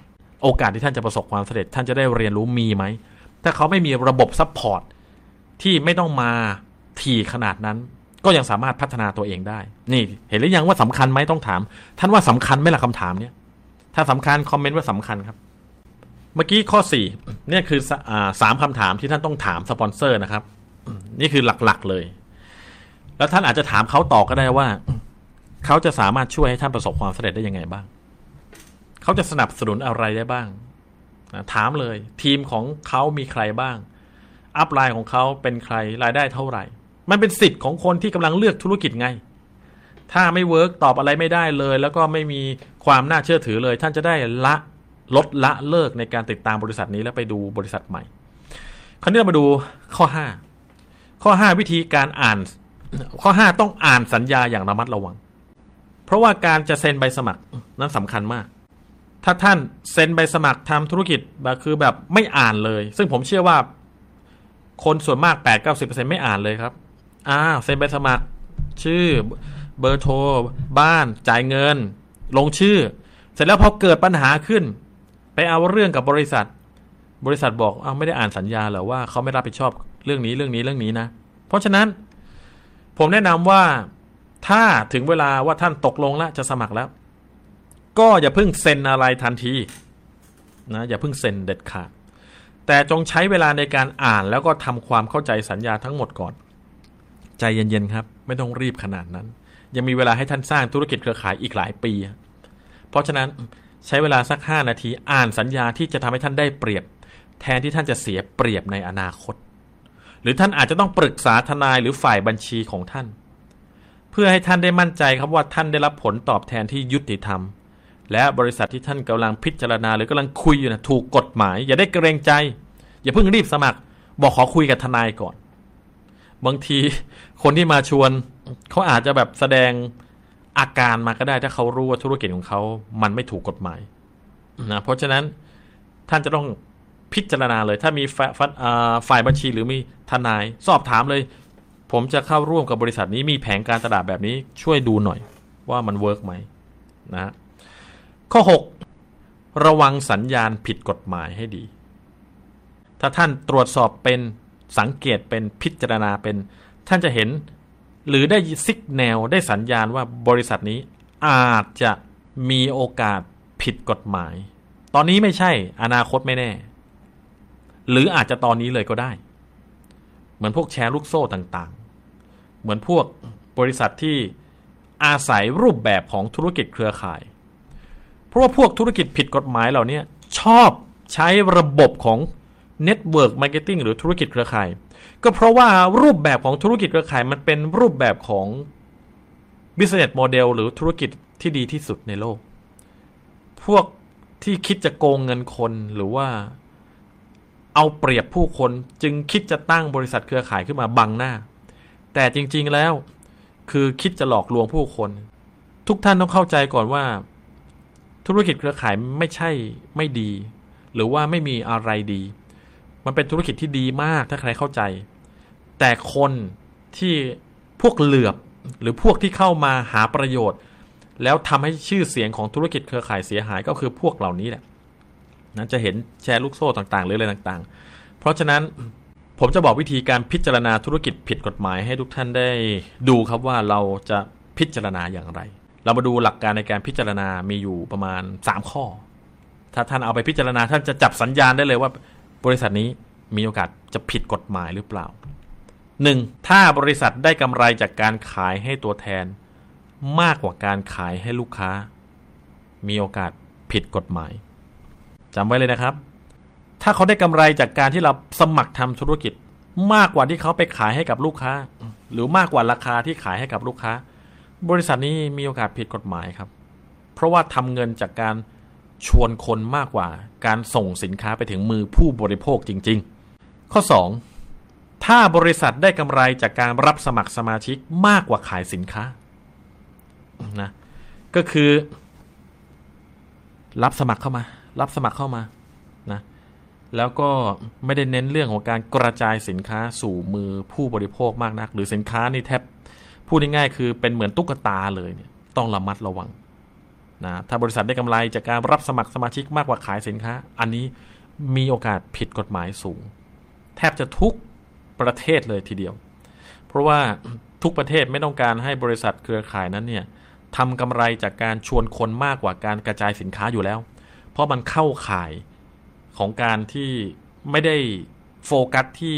โอกาสที่ท่านจะประสบความสำเร็จ ท่านจะได้เรียนรู้มีไหมถ้าเขาไม่มีระบบ supportที่ไม่ต้องมาทีขนาดนั้น ก็ยังสามารถพัฒนาตัวเองได้ นี่ เห็นหรือยังว่าสำคัญไหมต้องถาม ท่านว่าสำคัญไหมล่ะคำถามเนี้ยถ้าสำคัญคอมเมนต์ว่าสำคัญครับ เมื่อกี้ข้อสี่เนี่ยคือสามคำถามที่ท่านต้องถามสปอนเซอร์นะครับ นี่คือหลักๆเลย แล้วท่านอาจจะถามเขาต่อก็ได้ว่า เขาจะสามารถช่วยให้ท่านประสบความสำเร็จได้ยังไงบ้าง เขาจะสนับสนุนอะไรได้บ้างถามเลย ทีมของเขามีใครบ้าง upline ของเขาเป็นใครรายได้เท่าไหร่ มันเป็นสิทธิ์ของคนที่กำลังเลือกธุรกิจไง ถ้าไม่ work ตอบอะไรไม่ได้เลย แล้วก็ไม่มีความน่าเชื่อถือเลย ท่านจะได้ละลดละเลิกในการติดตามบริษัทนี้แล้วไปดูบริษัทใหม่ คราวนี้เรามาดูข้อ 5 ข้อ 5 วิธีการอ่าน ข้อ5ต้องอ่านสัญญาอย่างระมัดระวัง เพราะว่าการจะเซ็นใบสมัครนั้นสำคัญมาก ถ้าท่านเซ็นใบสมัครทำธุรกิจแบบคือแบบไม่อ่านเลย ซึ่งผมเชื่อว่า คนส่วนมาก 8-90%ไม่อ่านเลยครับอ้าวเซ็นใบสมัคร ชื่อเบอร์โทรบ้านจ่ายเงิน ลงชื่อ เสร็จแล้วพอเกิดปัญหาขึ้น ไปเอาเรื่องกับบริษัท บริษัทบอกเอาไม่ได้อ่านสัญญาหรอว่าเขาไม่รับผิดชอบเรื่องนี้เรื่องนี้เรื่องนี้นะ เพราะฉะนั้น ผมแนะนำว่าถ้าถึงเวลาว่าท่านตกลงแล้วจะสมัครแล้ว ก็อย่าเพิ่งเซ็นอะไรทันทีนะอย่าเพิ่งเซ็นเด็ดขาดแต่จงใช้เวลาในการอ่านแล้วก็ทำความเข้าใจสัญญาทั้งหมดก่อน ใจเย็นๆครับ ไม่ต้องรีบขนาดนั้น ยังมีเวลาให้ท่านสร้างธุรกิจเครือข่ายอีกหลายปี เพราะฉะนั้นใช้เวลาสักห้านาทีอ่านสัญญาที่จะทำให้ท่านได้เปรียบ แทนที่ท่านจะเสียเปรียบในอนาคต หรือท่านอาจจะต้องปรึกษาทนายหรือฝ่ายบัญชีของท่าน เพื่อให้ท่านได้มั่นใจครับว่าท่านได้รับผลตอบแทนที่ยุติธรรม และบริษัทที่ท่านกำลังพิจารณา หรือกำลังคุยอยู่นะถูกกฎหมาย อย่าได้เกรงใจ อย่าเพิ่งรีบสมัคร บอกขอคุยกับทนายก่อน บางทีคนที่มาชวนเขาอาจจะแบบแสดงอาการมาก็ได้ถ้าเขารู้ว่าธุรกิจของเขามันไม่ถูกกฎหมายนะเพราะฉะนั้นท่านจะต้องพิจารณาเลย ถ้ามีฝ่ายบัญชีหรือมี ทนายสอบถามเลย ผมจะเข้าร่วมกับบริษัทนี้มีแผนการตลาดแบบนี้ช่วยดูหน่อยว่ามันเวิร์กไหมนะข้อ 6 ระวังสัญญาณผิดกฎหมายให้ดี ถ้าท่านตรวจสอบเป็นสังเกตเป็นพิจารณาเป็น ท่านจะเห็นหรือได้ซิกแนวได้สัญญาณว่าบริษัทนี้อาจจะมีโอกาสผิดกฎหมาย ตอนนี้ไม่ใช่อนาคตไม่แน่ หรืออาจจะตอนนี้เลยก็ได้ เหมือนพวกแชร์ลูกโซ่ต่างๆ เหมือนพวกบริษัทที่อาศัยรูปแบบของธุรกิจเครือข่าย เพราะว่าพวกธุรกิจผิดกฎหมายเหล่านี้ชอบใช้ระบบของ network marketing หรือธุรกิจเครือข่าย ก็เพราะว่ารูปแบบของธุรกิจเครือข่ายมันเป็นรูปแบบของ business model หรือธุรกิจที่ดีที่สุดในโลก พวกที่คิดจะโกงเงินคนหรือว่า เอาเปรียบผู้คนจึงคิดจะตั้งบริษัทเครือข่ายขึ้นมาบังหน้า แต่จริงๆแล้วคือคิดจะหลอกลวงผู้คน ทุกท่านต้องเข้าใจก่อนว่า ธุรกิจเครือข่ายไม่ใช่ไม่ดี หรือว่าไม่มีอะไรดี มันเป็นธุรกิจที่ดีมากถ้าใครเข้าใจ แต่คนที่พวกเหลือบหรือพวกที่เข้ามาหาประโยชน์ แล้วทำให้ชื่อเสียงของธุรกิจเครือข่ายเสียหายก็คือพวกเหล่านี้แหละ นั้นจะเห็นแชร์ลูกโซ่ต่างๆ หรืออะไรต่างๆ เพราะฉะนั้นผมจะบอกวิธีการพิจารณาธุรกิจผิดกฎหมายให้ทุกท่านได้ดูครับว่าเราจะพิจารณาอย่างไร เรามาดูหลักการในการพิจารณามีอยู่ประมาณ 3 ข้อ ถ้าท่านเอาไปพิจารณาท่านจะจับสัญญาณได้เลยว่าบริษัทนี้มีโอกาสจะผิดกฎหมายหรือเปล่า 1. ถ้าบริษัทได้กำไรจากการขายให้ตัวแทน มากกว่าการขายให้ลูกค้า มีโอกาสผิดกฎหมาย จำไว้เลยนะครับ ถ้าเขาได้กำไรจากการที่เราสมัครทำธุรกิจ มากกว่าที่เขาไปขายให้กับลูกค้า หรือมากกว่าราคาที่ขายให้กับลูกค้า บริษัทนี้มีโอกาสผิดกฎหมายครับ เพราะว่าทำเงินจากการชวนคนมากกว่าการส่งสินค้าไปถึงมือผู้บริโภคจริง ๆ ข้อ 2. ถ้าบริษัทได้กำไรจากการรับสมัครสมาชิกมากกว่าขายสินค้านะก็คือ รับสมัครเข้ามา รับสมัครเข้ามานะแล้วก็ไม่ได้เน้นเรื่องของการกระจายสินค้าสู่มือผู้บริโภคมากนัก หรือสินค้านี่แทบพูดง่ายๆคือเป็นเหมือนตุ๊กตาเลยเนี่ยต้องระมัดระวังนะถ้าบริษัทได้กำไรจากการรับสมัครสมาชิกมากกว่าขายสินค้า อันนี้มีโอกาสผิดกฎหมายสูง แทบจะทุกประเทศเลยทีเดียว เพราะว่าทุกประเทศไม่ต้องการให้บริษัทเครือข่ายนั้นเนี่ยทำกำไรจากการชวนคนมากกว่าการกระจายสินค้าอยู่แล้ว ราะมันเข้าข่ายของการที่ไม่ได้โฟกัสที่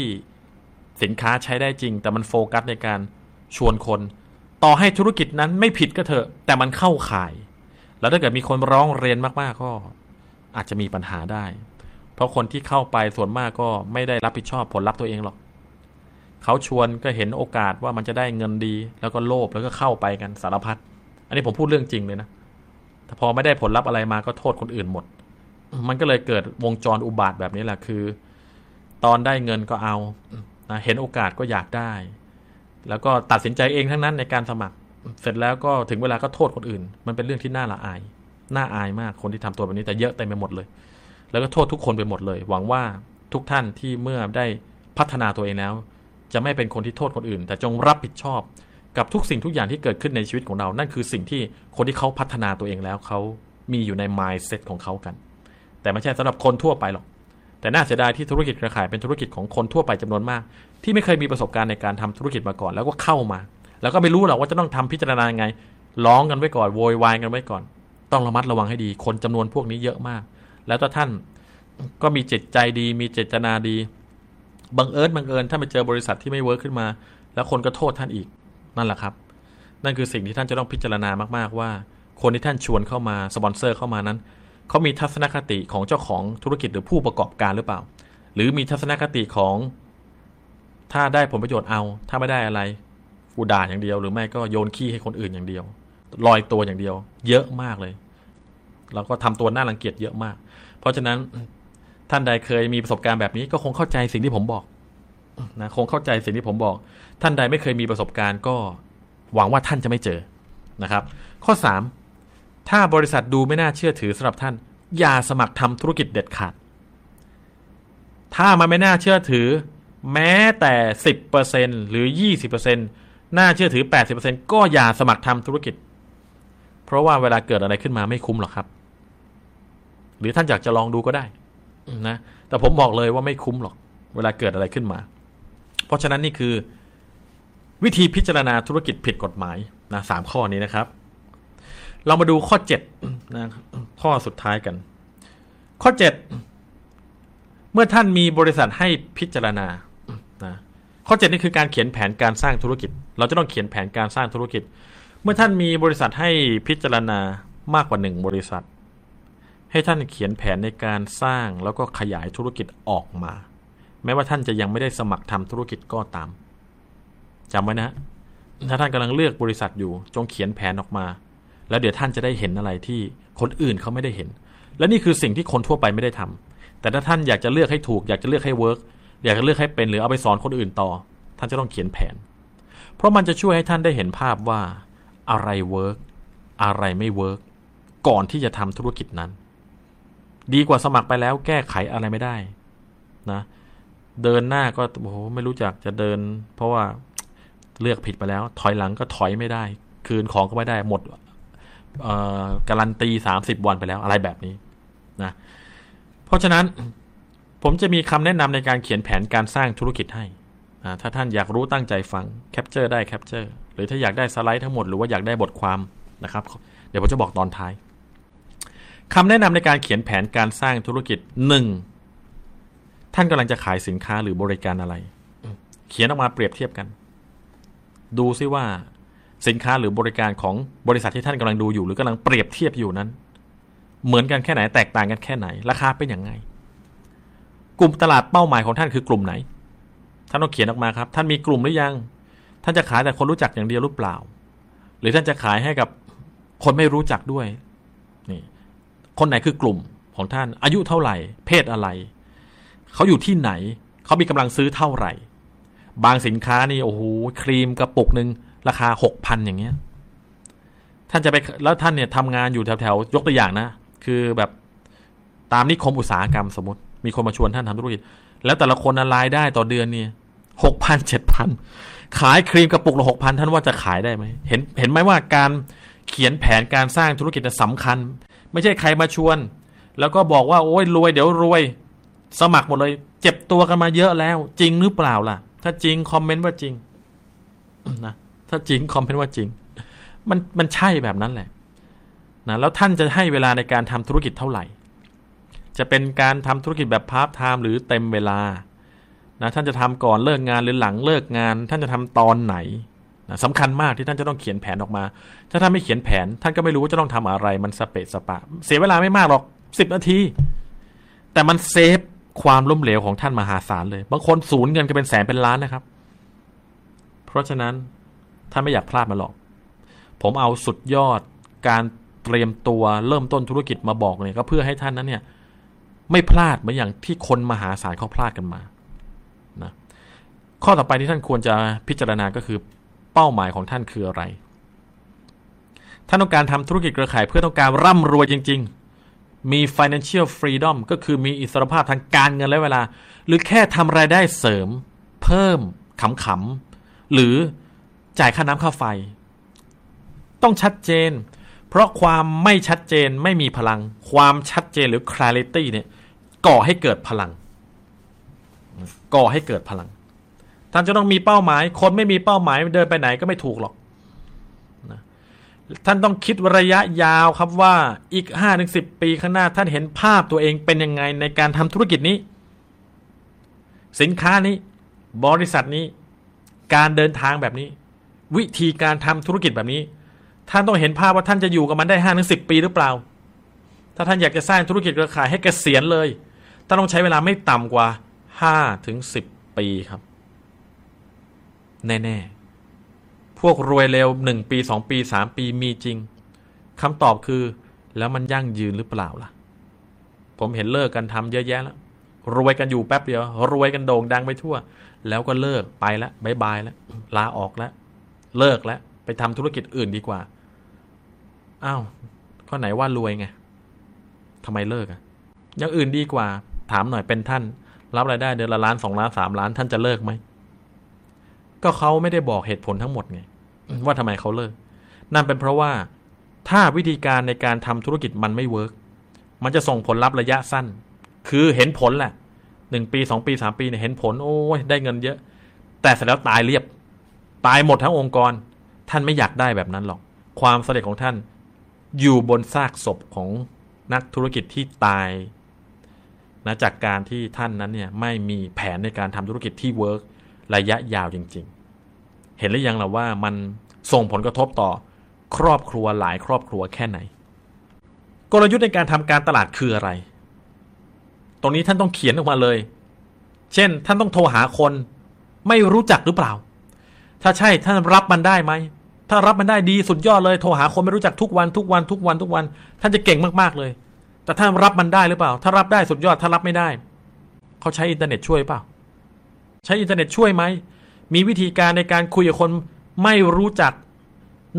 สินค้าใช้ได้จริง แต่มันโฟกัสในการชวนคน ต่อให้ธุรกิจนั้นไม่ผิดก็เถอะ แต่มันเข้าข่าย แล้วถ้าเกิดมีคนร้องเรียนมากๆก็อาจจะมีปัญหาได้ เพราะคนที่เข้าไปส่วนมากก็ไม่ได้รับผิดชอบผลลัพธ์ตัวเองหรอกเขาชวนก็เห็นโอกาสว่ามันจะได้เงินดี แล้วก็โลภแล้วก็เข้าไปกันสารพัดอันนี้ผมพูดเรื่องจริงเลยนะ แต่พอไม่ได้ผลลัพธ์อะไรมาก็โทษคนอื่นหมด มันก็เลยเกิดวงจรอุบาทแบบนี้แหละคือ ตอนได้เงินก็เอาเห็นโอกาสก็อยากได้ แล้วก็ตัดสินใจเองทั้งนั้นในการสมัคร เสร็จแล้วก็ถึงเวลาก็โทษคนอื่น มันเป็นเรื่องที่น่าละอาย น่าอายมากคนที่ทำตัวแบบนี้แต่เยอะเต็มไปหมดเลย แล้วก็โทษทุกคนไปหมดเลย หวังว่าทุกท่านที่เมื่อได้พัฒนาตัวเองแล้ว จะไม่เป็นคนที่โทษคนอื่น แต่จงรับผิดชอบ กับทุกสิ่งทุกอย่างที่เกิดขึ้นในชีวิตของเรา นั่นคือสิ่งที่คนที่เขาพัฒนาตัวเองแล้วเขามีอยู่ใน mindset ของเขากัน แต่ไม่ใช่สำหรับคนทั่วไปหรอก แต่น่าเสียดายที่ธุรกิจเครือข่ายเป็นธุรกิจของคนทั่วไปจำนวนมาก ที่ไม่เคยมีประสบการณ์ในการทำธุรกิจมาก่อน แล้วก็เข้ามา แล้วก็ไม่รู้หรอกว่าจะต้องทำพิจารณาไง ร้องกันไว้ก่อน โวยวายกันไว้ก่อน ต้องระมัดระวังให้ดี คนจำนวนพวกนี้เยอะมาก แล้วถ้าท่านก็มีจิตใจดี มีเจตนาดี บังเอิญบังเอิญถ้าไปเจอบริษัทที่ไม่เวิร์คขึ้นมา แล้วคนก็โทษท่านอีก นั่นแหละครับ นั่นคือสิ่งที่ท่านจะต้องพิจารณามากๆว่า คนที่ท่านชวนเข้ามาสปอนเซอร์เข้ามานั้นเขามีทัศนคติของเจ้าของธุรกิจหรือผู้ประกอบการหรือเปล่า หรือมีทัศนคติของ ถ้าได้ผลประโยชน์เอา ถ้าไม่ได้อะไรกูด่าอย่างเดียว หรือไม่ก็โยนขี้ให้คนอื่นอย่างเดียวลอยตัวอย่างเดียว เยอะมากเลย แล้วก็ทำตัวน่ารังเกียจเยอะมาก เพราะฉะนั้นท่านใดเคยมีประสบการณ์แบบนี้ก็คงเข้าใจสิ่งที่ผมบอก นะคงเข้าใจสิ่งที่ผมบอก ท่านใดไม่เคยมีประสบการณ์ก็หวังว่าท่านจะไม่เจอนะครับ ข้อ 3 ถ้าบริษัทดูไม่น่าเชื่อถือสำหรับท่าน อย่าสมัครทำธุรกิจเด็ดขาด ถ้ามันไม่น่าเชื่อถือ แม้แต่ 10%หรือ 20%น่าเชื่อถือ 80%ก็อย่าสมัครทำธุรกิจ เพราะว่าเวลาเกิดอะไรขึ้นมาไม่คุ้มหรอกครับ หรือท่านอยากจะลองดูก็ได้นะแต่ผมบอกเลยว่าไม่คุ้มหรอก เวลาเกิดอะไรขึ้นมา ราะฉะนั้นนี่คือ วิธีพิจารณาธุรกิจผิดกฎหมายนะสามข้อนี้นะครับ เรามาดูข้อเจ็ดนะข้อสุดท้ายกัน ข้อเจ็ดเมื่อท่านมีบริษัทให้พิจารณานะข้อเจ็ดนี่คือการเขียนแผนการสร้างธุรกิจ เราจะต้องเขียนแผนการสร้างธุรกิจ เมื่อท่านมีบริษัทให้พิจารณามากกว่าหนึ่งบริษัท ให้ท่านเขียนแผนในการสร้างแล้วก็ขยายธุรกิจออกมา แม้ว่าท่านจะยังไม่ได้สมัครทำธุรกิจก็ตามจำไว้นะ ถ้าท่านกำลังเลือกบริษัทอยู่ จงเขียนแผนออกมา แล้วเดี๋ยวท่านจะได้เห็นอะไรที่คนอื่นเขาไม่ได้เห็น และนี่คือสิ่งที่คนทั่วไปไม่ได้ทำแต่ถ้าท่านอยากจะเลือกให้ถูก อยากจะเลือกให้เวิร์กอยากจะเลือกให้เป็นหรือเอาไปสอนคนอื่นต่อ ท่านจะต้องเขียนแผน เพราะมันจะช่วยให้ท่านได้เห็นภาพว่าอะไร work อะไรไม่ work ก่อนที่จะทำธุรกิจนั้น ดีกว่าสมัครไปแล้วแก้ไขอะไรไม่ได้นะ เดินหน้าก็โอ้โหไม่รู้จักจะเดิน เพราะว่าเลือกผิดไปแล้ว ถอยหลังก็ถอยไม่ได้ คืนของก็ไม่ได้หมดการันตีสามสิบวันไปแล้วอะไรแบบนี้นะเพราะฉะนั้นผมจะมีคำแนะนำในการเขียนแผนการสร้างธุรกิจให้ถ้าท่านอยากรู้ตั้งใจฟัง capture ได้ capture หรือถ้าอยากได้สไลด์ทั้งหมดหรือว่าอยากได้บทความนะครับ เดี๋ยวผมจะบอกตอนท้ายคำแนะนำในการเขียนแผนการสร้างธุรกิจหนึ่ง ท่านกำลังจะขายสินค้าหรือบริการอะไร เขียนออกมาเปรียบเทียบกัน ดูซิว่าสินค้าหรือบริการของบริษัทที่ท่านกำลังดูอยู่ หรือกำลังเปรียบเทียบอยู่นั้น เหมือนกันแค่ไหนแตกต่างกันแค่ไหน ราคาเป็นอย่างไง กลุ่มตลาดเป้าหมายของท่านคือกลุ่มไหน ท่านต้องเขียนออกมาครับ ท่านมีกลุ่มหรือยัง ท่านจะขายแต่คนรู้จักอย่างเดียวหรือเปล่า หรือท่านจะขายให้กับคนไม่รู้จักด้วยนี่คนไหนคือกลุ่มของท่านอายุเท่าไหร่ เพศอะไร เขาอยู่ที่ไหน เขามีกำลังซื้อเท่าไหร่ บางสินค้านี่โอ้โหครีมกระปุกหนึ่งราคาหกพันอย่างเงี้ย ท่านจะไปแล้วท่านเนี่ยทำงานอยู่แถวๆยกตัวอย่างนะ คือแบบตามนิคมอุตสาหกรรมสมมติ มีคนมาชวนท่านทำธุรกิจ แล้วแต่ละคนรายได้ต่อเดือนเนี่ยหกพันเจ็ดพันขายครีมกระปุกละหกพันท่านว่าจะขายได้ไหมเห็นเห็นไหมว่าการเขียนแผนการสร้างธุรกิจสำคัญ ไม่ใช่ใครมาชวน แล้วก็บอกว่าโอ้ยรวยเดี๋ยวรวย สมัครหมดเลย เจ็บตัวกันมาเยอะแล้ว จริงหรือเปล่าล่ะ ถ้าจริงคอมเมนต์ว่าจริงนะถ้าจริงคอมเมนต์ว่าจริง มันมันใช่แบบนั้นแหละนะแล้วท่านจะให้เวลาในการทำธุรกิจเท่าไหร่ จะเป็นการทำธุรกิจแบบพาร์ทไทม์หรือเต็มเวลานะท่านจะทำก่อนเลิกงานหรือหลังเลิกงาน ท่านจะทำตอนไหนนะสำคัญมากที่ท่านจะต้องเขียนแผนออกมา ถ้าท่านไม่เขียนแผน ท่านก็ไม่รู้ว่าจะต้องทำอะไร มันสเปะสปะ เสียเวลาไม่มากหรอกสิบนาที แต่มัน save ความล้มเหลวของท่านมหาศาลเลย บางคนสูญเงินกันเป็นแสนเป็นล้านนะครับ เพราะฉะนั้นท่านไม่อยากพลาดมาหรอก ผมเอาสุดยอดการเตรียมตัวเริ่มต้นธุรกิจมาบอกเนี่ยก็เพื่อให้ท่านนั้นเนี่ย ไม่พลาดเหมือนอย่างที่คนมหาศาลเขาพลาดกันมานะข้อต่อไปที่ท่านควรจะพิจารณาก็คือเป้าหมายของท่านคืออะไร ท่านต้องการทำธุรกิจเครือข่ายเพื่อต้องการร่ำรวยจริง ๆ มี financial freedom ก็คือมีอิสรภาพทางการเงินและเวลา หรือแค่ทำรายได้เสริม เพิ่มขำๆหรือจ่ายค่าน้ำค่าไฟ ต้องชัดเจน เพราะความไม่ชัดเจนไม่มีพลัง ความชัดเจนหรือ clarity เนี่ยก่อให้เกิดพลัง ก่อให้เกิดพลัง ท่านจะต้องมีเป้าหมาย คนไม่มีเป้าหมายเดินไปไหนก็ไม่ถูกหรอก ท่านต้องคิดระยะยาวครับว่าอีกห้าถึงสิบปีข้างหน้าท่านเห็นภาพตัวเองเป็นยังไงในการทำธุรกิจนี้ สินค้านี้ บริษัทนี้ การเดินทางแบบนี้ วิธีการทำธุรกิจแบบนี้ ท่านต้องเห็นภาพว่าท่านจะอยู่กับมันได้ห้าถึงสิบปีหรือเปล่า ถ้าท่านอยากจะสร้างธุรกิจเครือข่ายให้เกษียณเลยท่านต้องใช้เวลาไม่ต่ำกว่าห้าถึงสิบปีครับ แน่ ๆ พวกรวยเร็วหนึ่งปีสองปีสามปีมีจริงคำตอบคือ แล้วมันยั่งยืนหรือเปล่าล่ะ ผมเห็นเลิกกันทำเยอะแยะแล้ว รวยกันอยู่แป๊บเดียว รวยกันโด่งดังไปทั่ว แล้วก็เลิกไปแล้วบายบายแล้วลาออกแล้วเลิกแล้วไปทำธุรกิจอื่นดีกว่าอ้าวก็ไหนว่ารวยไงทำไมเลิกอะอย่างอื่นดีกว่า ถามหน่อยเป็นท่าน รับรายได้เดือนละล้านสองล้านสามล้านท่านจะเลิกไหมก็เขาไม่ได้บอกเหตุผลทั้งหมดไง ว่าทำไมเขาเลิก นั่นเป็นเพราะว่าถ้าวิธีการในการทำธุรกิจมันไม่ work มันจะส่งผลลัพธ์ระยะสั้น คือเห็นผลแหละหนึ่งปีสองปีสามปีเนี่ยเห็นผล โอ้ยได้เงินเยอะ แต่เสร็จแล้วตายเรียบ ตายหมดทั้งองค์กร ท่านไม่อยากได้แบบนั้นหรอก ความสำเร็จของท่านอยู่บนซากศพของนักธุรกิจที่ตายนะจากการที่ท่านนั้นเนี่ยไม่มีแผนในการทำธุรกิจที่ work ระยะยาวจริง ๆ เห็นหรือยังล่ะว่ามันส่งผลกระทบต่อครอบครัวหลายครอบครัวแค่ไหน กลยุทธ์ในการทำการตลาดคืออะไร ตรงนี้ท่านต้องเขียนออกมาเลย เช่น ท่านต้องโทรหาคนไม่รู้จักหรือเปล่า ถ้าใช่ท่านรับมันได้ไหม ถ้ารับมันได้ดีสุดยอดเลย โทรหาคนไม่รู้จักทุกวันทุกวันทุกวันทุกวัน ท่านจะเก่งมากๆเลย แต่ท่านรับมันได้หรือเปล่า ถ้ารับได้สุดยอด ถ้ารับไม่ได้ เขาใช้อินเทอร์เน็ตช่วยเปล่า ใช้อินเทอร์เน็ตช่วยไหม มีวิธีการในการคุยกับคนไม่รู้จัก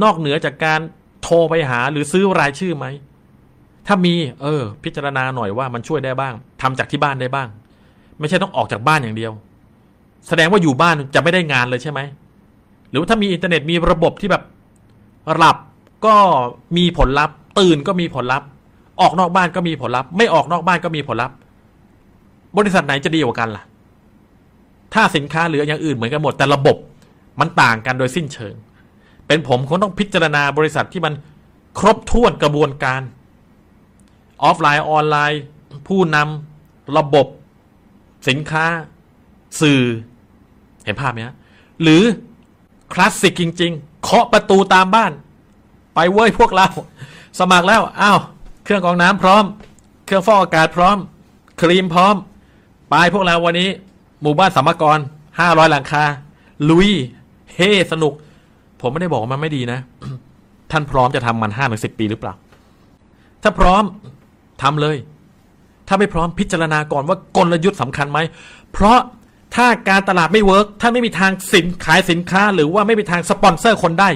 นอกเหนือจากการโทรไปหาหรือซื้อรายชื่อไหม ถ้ามี เออ พิจารณาหน่อยว่ามันช่วยได้บ้างทำจากที่บ้านได้บ้าง ไม่ใช่ต้องออกจากบ้านอย่างเดียว แสดงว่าอยู่บ้านจะไม่ได้งานเลยใช่ไหม หรือว่าถ้ามีอินเทอร์เน็ตมีระบบที่แบบหลับก็มีผลลัพธ์ ตื่นก็มีผลลัพธ์ ออกนอกบ้านก็มีผลลัพธ์ ไม่ออกนอกบ้านก็มีผลลัพธ์ บริษัทไหนจะดีกว่ากันล่ะ ถ้าสินค้าหรืออย่างอื่นเหมือนกันหมด แต่ระบบมันต่างกันโดยสิ้นเชิง เป็นผมคงต้องพิจารณาบริษัทที่มันครบถ้วนกระบวนการ ออฟไลน์ออนไลน์ ผู้นำระบบสินค้า สื่อ เห็นภาพไหมฮะหรือคลาสสิกจริง ๆ เคาะประตูตามบ้าน ไปเว้ยพวกเรา สมัครแล้วอ้าวเครื่องกรองน้ำพร้อม เครื่องฟอกอากาศพร้อม ครีมพร้อม ไปพวกเราวันนี้ หมู่บ้านสามกรห้าร้อยหลังคา ลุย เฮสนุก ผมไม่ได้บอกว่ามันไม่ดีนะ ท่านพร้อมจะทำมันห้าถึงสิบปีหรือเปล่า ถ้าพร้อมทำเลย ถ้าไม่พร้อมพิจารณาก่อนว่ากลยุทธ์สำคัญไหม เพราะถ้าการตลาดไม่ work ถ้าไม่มีทางสินขายสินค้า หรือว่าไม่มีทางสปอนเซอร์คนได้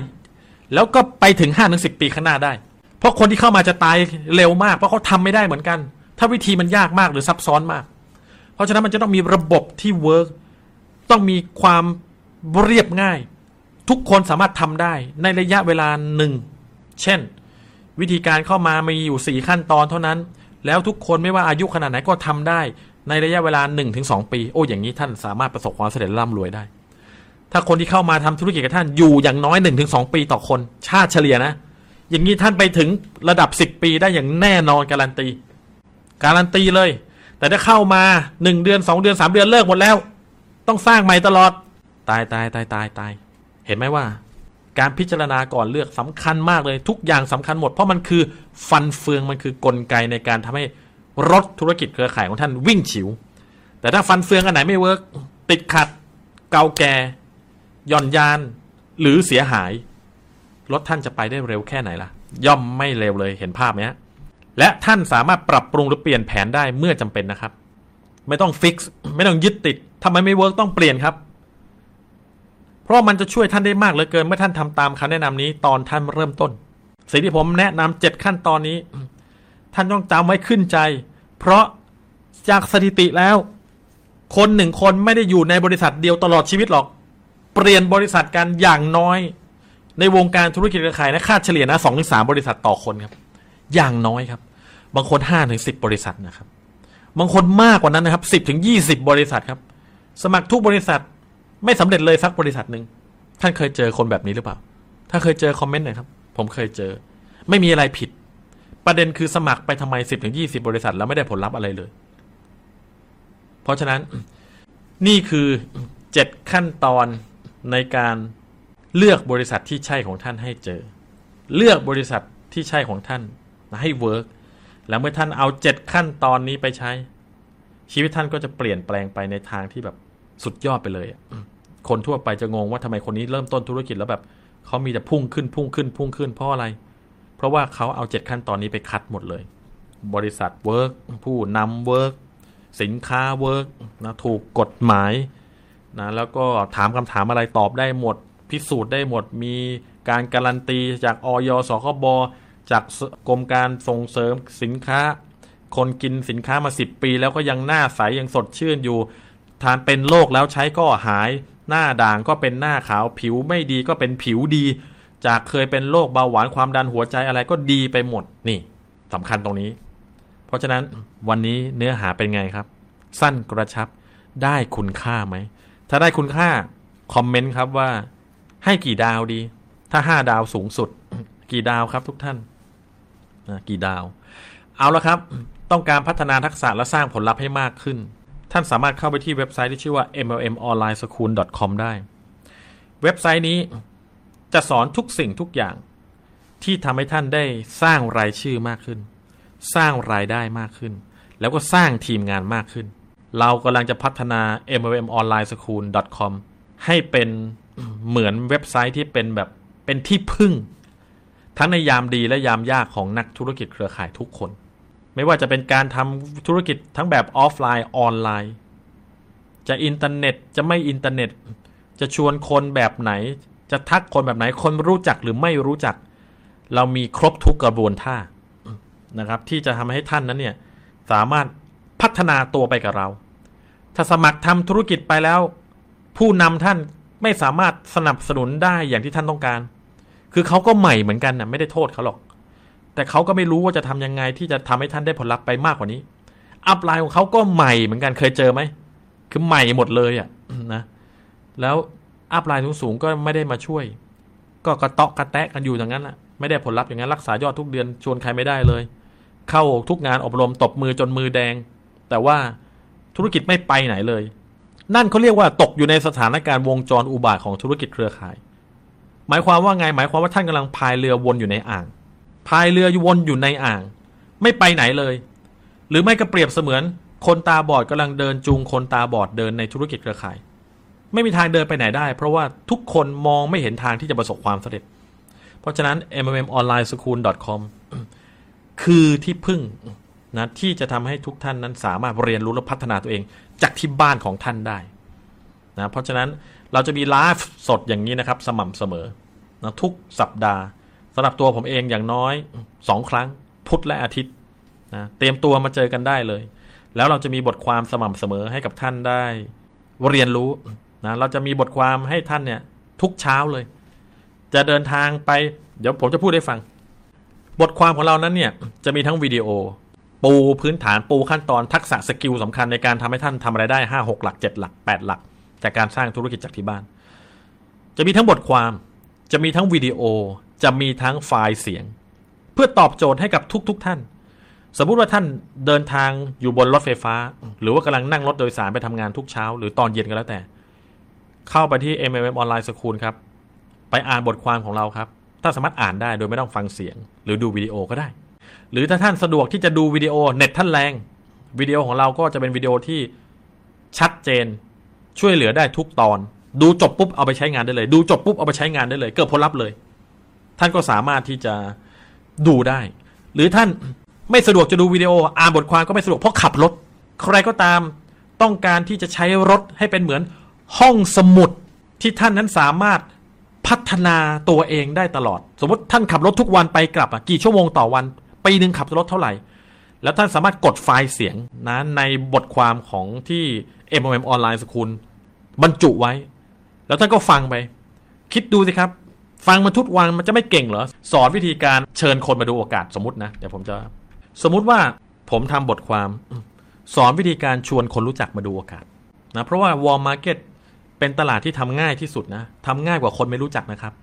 แล้วก็ไปถึงห้าถึงสิบปีข้างหน้าได้ เพราะคนที่เข้ามาจะตายเร็วมาก เพราะเขาทำไม่ได้เหมือนกัน ถ้าวิธีมันยากมากหรือซับซ้อนมาก เพราะฉะนั้นมันจะต้องมีระบบที่ work ต้องมีความเรียบง่าย ทุกคนสามารถทำได้ในระยะเวลาหนึ่ง เช่น วิธีการเข้ามามีอยู่สี่ขั้นตอนเท่านั้น แล้วทุกคนไม่ว่าอายุขนาดไหนก็ทำได้ ในระยะเวลา1นถึงสปี โอ้อย่างนี้ท่านสามารถประสบความสำเร็จร่ำรวยได้ ถ้าคนที่เข้ามาทำธุรกิจกับท่านอยู่อย่างน้อย1นถึงสปีต่อคน ชาติเฉลี่ยนะ อย่างนี้ท่านไปถึงระดับ 10 ปีได้อย่างแน่นอนการันตี การันตีเลย แต่ถ้าเข้ามา1เดือน2เดือน3เดือนเลิกหมดแล้ว ต้องสร้างใหม่ตลอด ตายตายตายตายตายเห็นไหมว่า การพิจารณาก่อนเลือกสำคัญมากเลยทุกอย่างสำคัญหมด เพราะมันคือฟันเฟืองมันคือกลไกในการทำให้รถธุรกิจเครือข่ายของท่านวิ่งฉิว แต่ถ้าฟันเฟืองอันไหนไม่ work ติดขัด เก่าแก่หย่อนยาน หรือเสียหาย รถท่านจะไปได้เร็วแค่ไหนล่ะ ย่อมไม่เร็วเลยเห็นภาพไหมฮะ และท่านสามารถปรับปรุงหรือเปลี่ยนแผนได้เมื่อจำเป็นนะครับ ไม่ต้อง fix ไม่ต้องยึดติดทำไมไม่ work ต้องเปลี่ยนครับ เพราะมันจะช่วยท่านได้มากเหลือเกิน เมื่อท่านทำตามคำแนะนำนี้ตอนท่านเริ่มต้น สิ่งที่ผมแนะนำเจ็ดขั้นตอนนี้ ท่านต้องจำไว้ขึ้นใจ เพราะจากสถิติแล้ว คนหนึ่งคนไม่ได้อยู่ในบริษัทเดียวตลอดชีวิตหรอก เปลี่ยนบริษัทกันอย่างน้อย ในวงการธุรกิจเครือข่ายนะค่าเฉลี่ยนะสองถึงสามบริษัทต่อคนครับ อย่างน้อยครับ บางคนห้าถึงสิบบริษัทนะครับ บางคนมากกว่านั้นนะครับสิบถึงยี่สิบบริษัทครับ สมัครทุกบริษัทไม่สำเร็จเลยสักบริษัทหนึ่งท่านเคยเจอคนแบบนี้หรือเปล่า ถ้าเคยเจอคอมเมนต์หน่อยครับ ผมเคยเจอ ไม่มีอะไรผิด ประเด็นคือสมัครไปทำไมสิบถึงยี่สิบบริษัท แล้วไม่ได้ผลลัพธ์อะไรเลย เพราะฉะนั้นนี่คือเจ็ดขั้นตอนในการเลือกบริษัทที่ใช่ของท่านให้เจอ เลือกบริษัทที่ใช่ของท่านให้เวิร์ก แล้วเมื่อท่านเอาเจ็ดขั้นตอนนี้ไปใช้ ชีวิตท่านก็จะเปลี่ยนแปลงไปในทางที่แบบสุดยอดไปเลยคนทั่วไปจะงงว่าทำไมคนนี้เริ่มต้นธุรกิจแล้วแบบเขามีแต่พุ่งขึ้นพุ่งขึ้นพุ่งขึ้นเพราะอะไร เพราะว่าเขาเอาเจ็ดขั้นตอนนี้ไปคัดหมดเลย บริษัท work ผู้นำ work สินค้า work นะถูกกฎหมายนะแล้วก็ถามคำถามอะไรตอบได้หมด พิสูจน์ได้หมดมีการการันตีจากอย. สคบ. จากกรมการส่งเสริมสินค้า คนกินสินค้ามาสิบปี แล้วก็ยังหน้าใสยังสดชื่นอยู่ ทานเป็นโรคแล้วใช้ก็หาย หน้าด่างก็เป็นหน้าขาวผิวไม่ดีก็เป็นผิวดี จากเคยเป็นโรคเบาหวานความดันหัวใจอะไรก็ดีไปหมดนี่สำคัญตรงนี้ เพราะฉะนั้นวันนี้เนื้อหาเป็นไงครับ สั้นกระชับได้คุณค่าไหม ถ้าได้คุณค่า คอมเมนต์ครับว่า ให้กี่ดาวดี ถ้าห้าดาวสูงสุด กี่ดาวครับทุกท่าน กี่ดาว เอาละครับ ต้องการพัฒนาทักษะและสร้างผลลัพธ์ให้มากขึ้น ท่านสามารถเข้าไปที่เว็บไซต์ที่ชื่อว่า mlmonlineschool.com ได้ เว็บไซต์นี้จะสอนทุกสิ่งทุกอย่าง ที่ทำให้ท่านได้สร้างรายชื่อมากขึ้น สร้างรายได้มากขึ้น แล้วก็สร้างทีมงานมากขึ้น เรากำลังจะพัฒนา mlmonlineschool.com ให้เป็นเหมือนเว็บไซต์ที่เป็นแบบเป็นที่พึ่ง ทั้งในยามดีและยามยากของนักธุรกิจเครือข่ายทุกคน ไม่ว่าจะเป็นการทำธุรกิจทั้งแบบออฟไลน์ออนไลน์ จะอินเทอร์เน็ตจะไม่อินเทอร์เน็ต จะชวนคนแบบไหน จะทักคนแบบไหนคนรู้จักหรือไม่รู้จัก เรามีครบทุกกระบวนท่านะครับ ที่จะทำให้ท่านนั้นเนี่ยสามารถพัฒนาตัวไปกับเรา ถ้าสมัครทำธุรกิจไปแล้ว ผู้นำท่านไม่สามารถสนับสนุนได้อย่างที่ท่านต้องการ คือเขาก็ใหม่เหมือนกันนะไม่ได้โทษเขาหรอก แต่เขาก็ไม่รู้ว่าจะทำยังไงที่จะทำให้ท่านได้ผลลัพธ์ไปมากกว่านี้ อัพไลน์ของเขาก็ใหม่เหมือนกันเคยเจอไหมคือใหม่หมดเลยอะ่ะนะแล้วอัพไลน์สูงๆก็ไม่ได้มาช่วย ก็กระเตาะกระแตะกันอยู่อย่างนั้นแหละไม่ได้ผลลัพธ์อย่างนั้นรักษายอดทุกเดือนชวนใครไม่ได้เลย เข้าทุกงานอบรมตบมือจนมือแดง แต่ว่าธุรกิจไม่ไปไหนเลย นั่นเขาเรียกว่าตกอยู่ในสถานการณ์วงจรอุบาทของธุรกิจเครือข่าย หมายความว่าไง หมายความว่าท่านกำลังพายเรือวนอยู่ในอ่าง พายเรือวนอยู่ในอ่าง ไม่ไปไหนเลย หรือไม่ก็เปรียบเสมือน คนตาบอดกำลังเดินจูงคนตาบอดเดินในธุรกิจเครือข่าย ไม่มีทางเดินไปไหนได้ เพราะว่าทุกคนมองไม่เห็นทางที่จะประสบความสำเร็จ เพราะฉะนั้น mmonlineschool.com คือที่พึ่งนะที่จะทำให้ทุกท่านนั้นสามารถเรียนรู้และพัฒนาตัวเอง จากที่บ้านของท่านได้ นะเพราะฉะนั้นเราจะมีไลฟ์สดอย่างนี้นะครับ สม่ำเสมอนะทุกสัปดาห์สำหรับตัวผมเองอย่างน้อยสองครั้ง พุธและอาทิตย์นะเตรียมตัวมาเจอกันได้เลย แล้วเราจะมีบทความสม่ำเสมอให้กับท่านได้เรียนรู้นะเราจะมีบทความให้ท่านเนี่ย ทุกเช้าเลย จะเดินทางไป เดี๋ยวผมจะพูดให้ฟัง บทความของเรานั้นเนี่ย จะมีทั้งวิดีโอ ปูพื้นฐานปูขั้นตอนทักษะสกิลสำคัญในการทำให้ท่านทำอะไรได้ห้าหกหลักเจ็ดหลักแปดหลัก จากการสร้างธุรกิจจากที่บ้าน จะมีทั้งบทความ จะมีทั้งวิดีโอ จะมีทั้งไฟล์เสียง เพื่อตอบโจทย์ให้กับทุก ๆทท่าน สมมุติว่าท่านเดินทางอยู่บนรถไฟฟ้า หรือว่ากำลังนั่งรถโดยสารไปทำงานทุกเช้า หรือตอนเย็นก็แล้วแต่ เข้าไปที่ MMM Online School ครับ ไปอ่านบทความของเราครับท่านสามารถอ่านได้โดยไม่ต้องฟังเสียง หรือดูวิดีโอก็ได้ หรือถ้าท่านสะดวกที่จะดูวิดีโอเน็ตท่านแรงวิดีโอของเราก็จะเป็นวิดีโอที่ชัดเจน ช่วยเหลือได้ทุกตอน ดูจบปุ๊บเอาไปใช้งานได้เลย ดูจบปุ๊บเอาไปใช้งานได้เลย เกิดผลลัพธ์เลย ท่านก็สามารถที่จะดูได้ หรือท่านไม่สะดวกจะดูวิดีโออ่านบทความก็ไม่สะดวกเพราะขับรถ ใครก็ตามต้องการที่จะใช้รถให้เป็นเหมือนห้องสมุดที่ท่านนั้นสามารถพัฒนาตัวเองได้ตลอด สมมติท่านขับรถทุกวันไปกลับกี่ชั่วโมงต่อวันปีหนึ่งขับรถเท่าไหร่ แล้วท่านสามารถกดไฟล์เสียงนะในบทความของที่ MMM Online School บรรจุไว้ แล้วท่านก็ฟังไป คิดดูสิครับ ฟังมาทุกวันมันจะไม่เก่งเหรอ สอนวิธีการเชิญคนมาดูโอกาสสมมตินะเดี๋ยวผมจะ สมมุติว่าผมทำบทความสอนวิธีการชวนคนรู้จักมาดูโอกาสนะเพราะว่า Wall Market เป็นตลาดที่ทำง่ายที่สุดนะทำง่ายกว่าคนไม่รู้จักนะครับ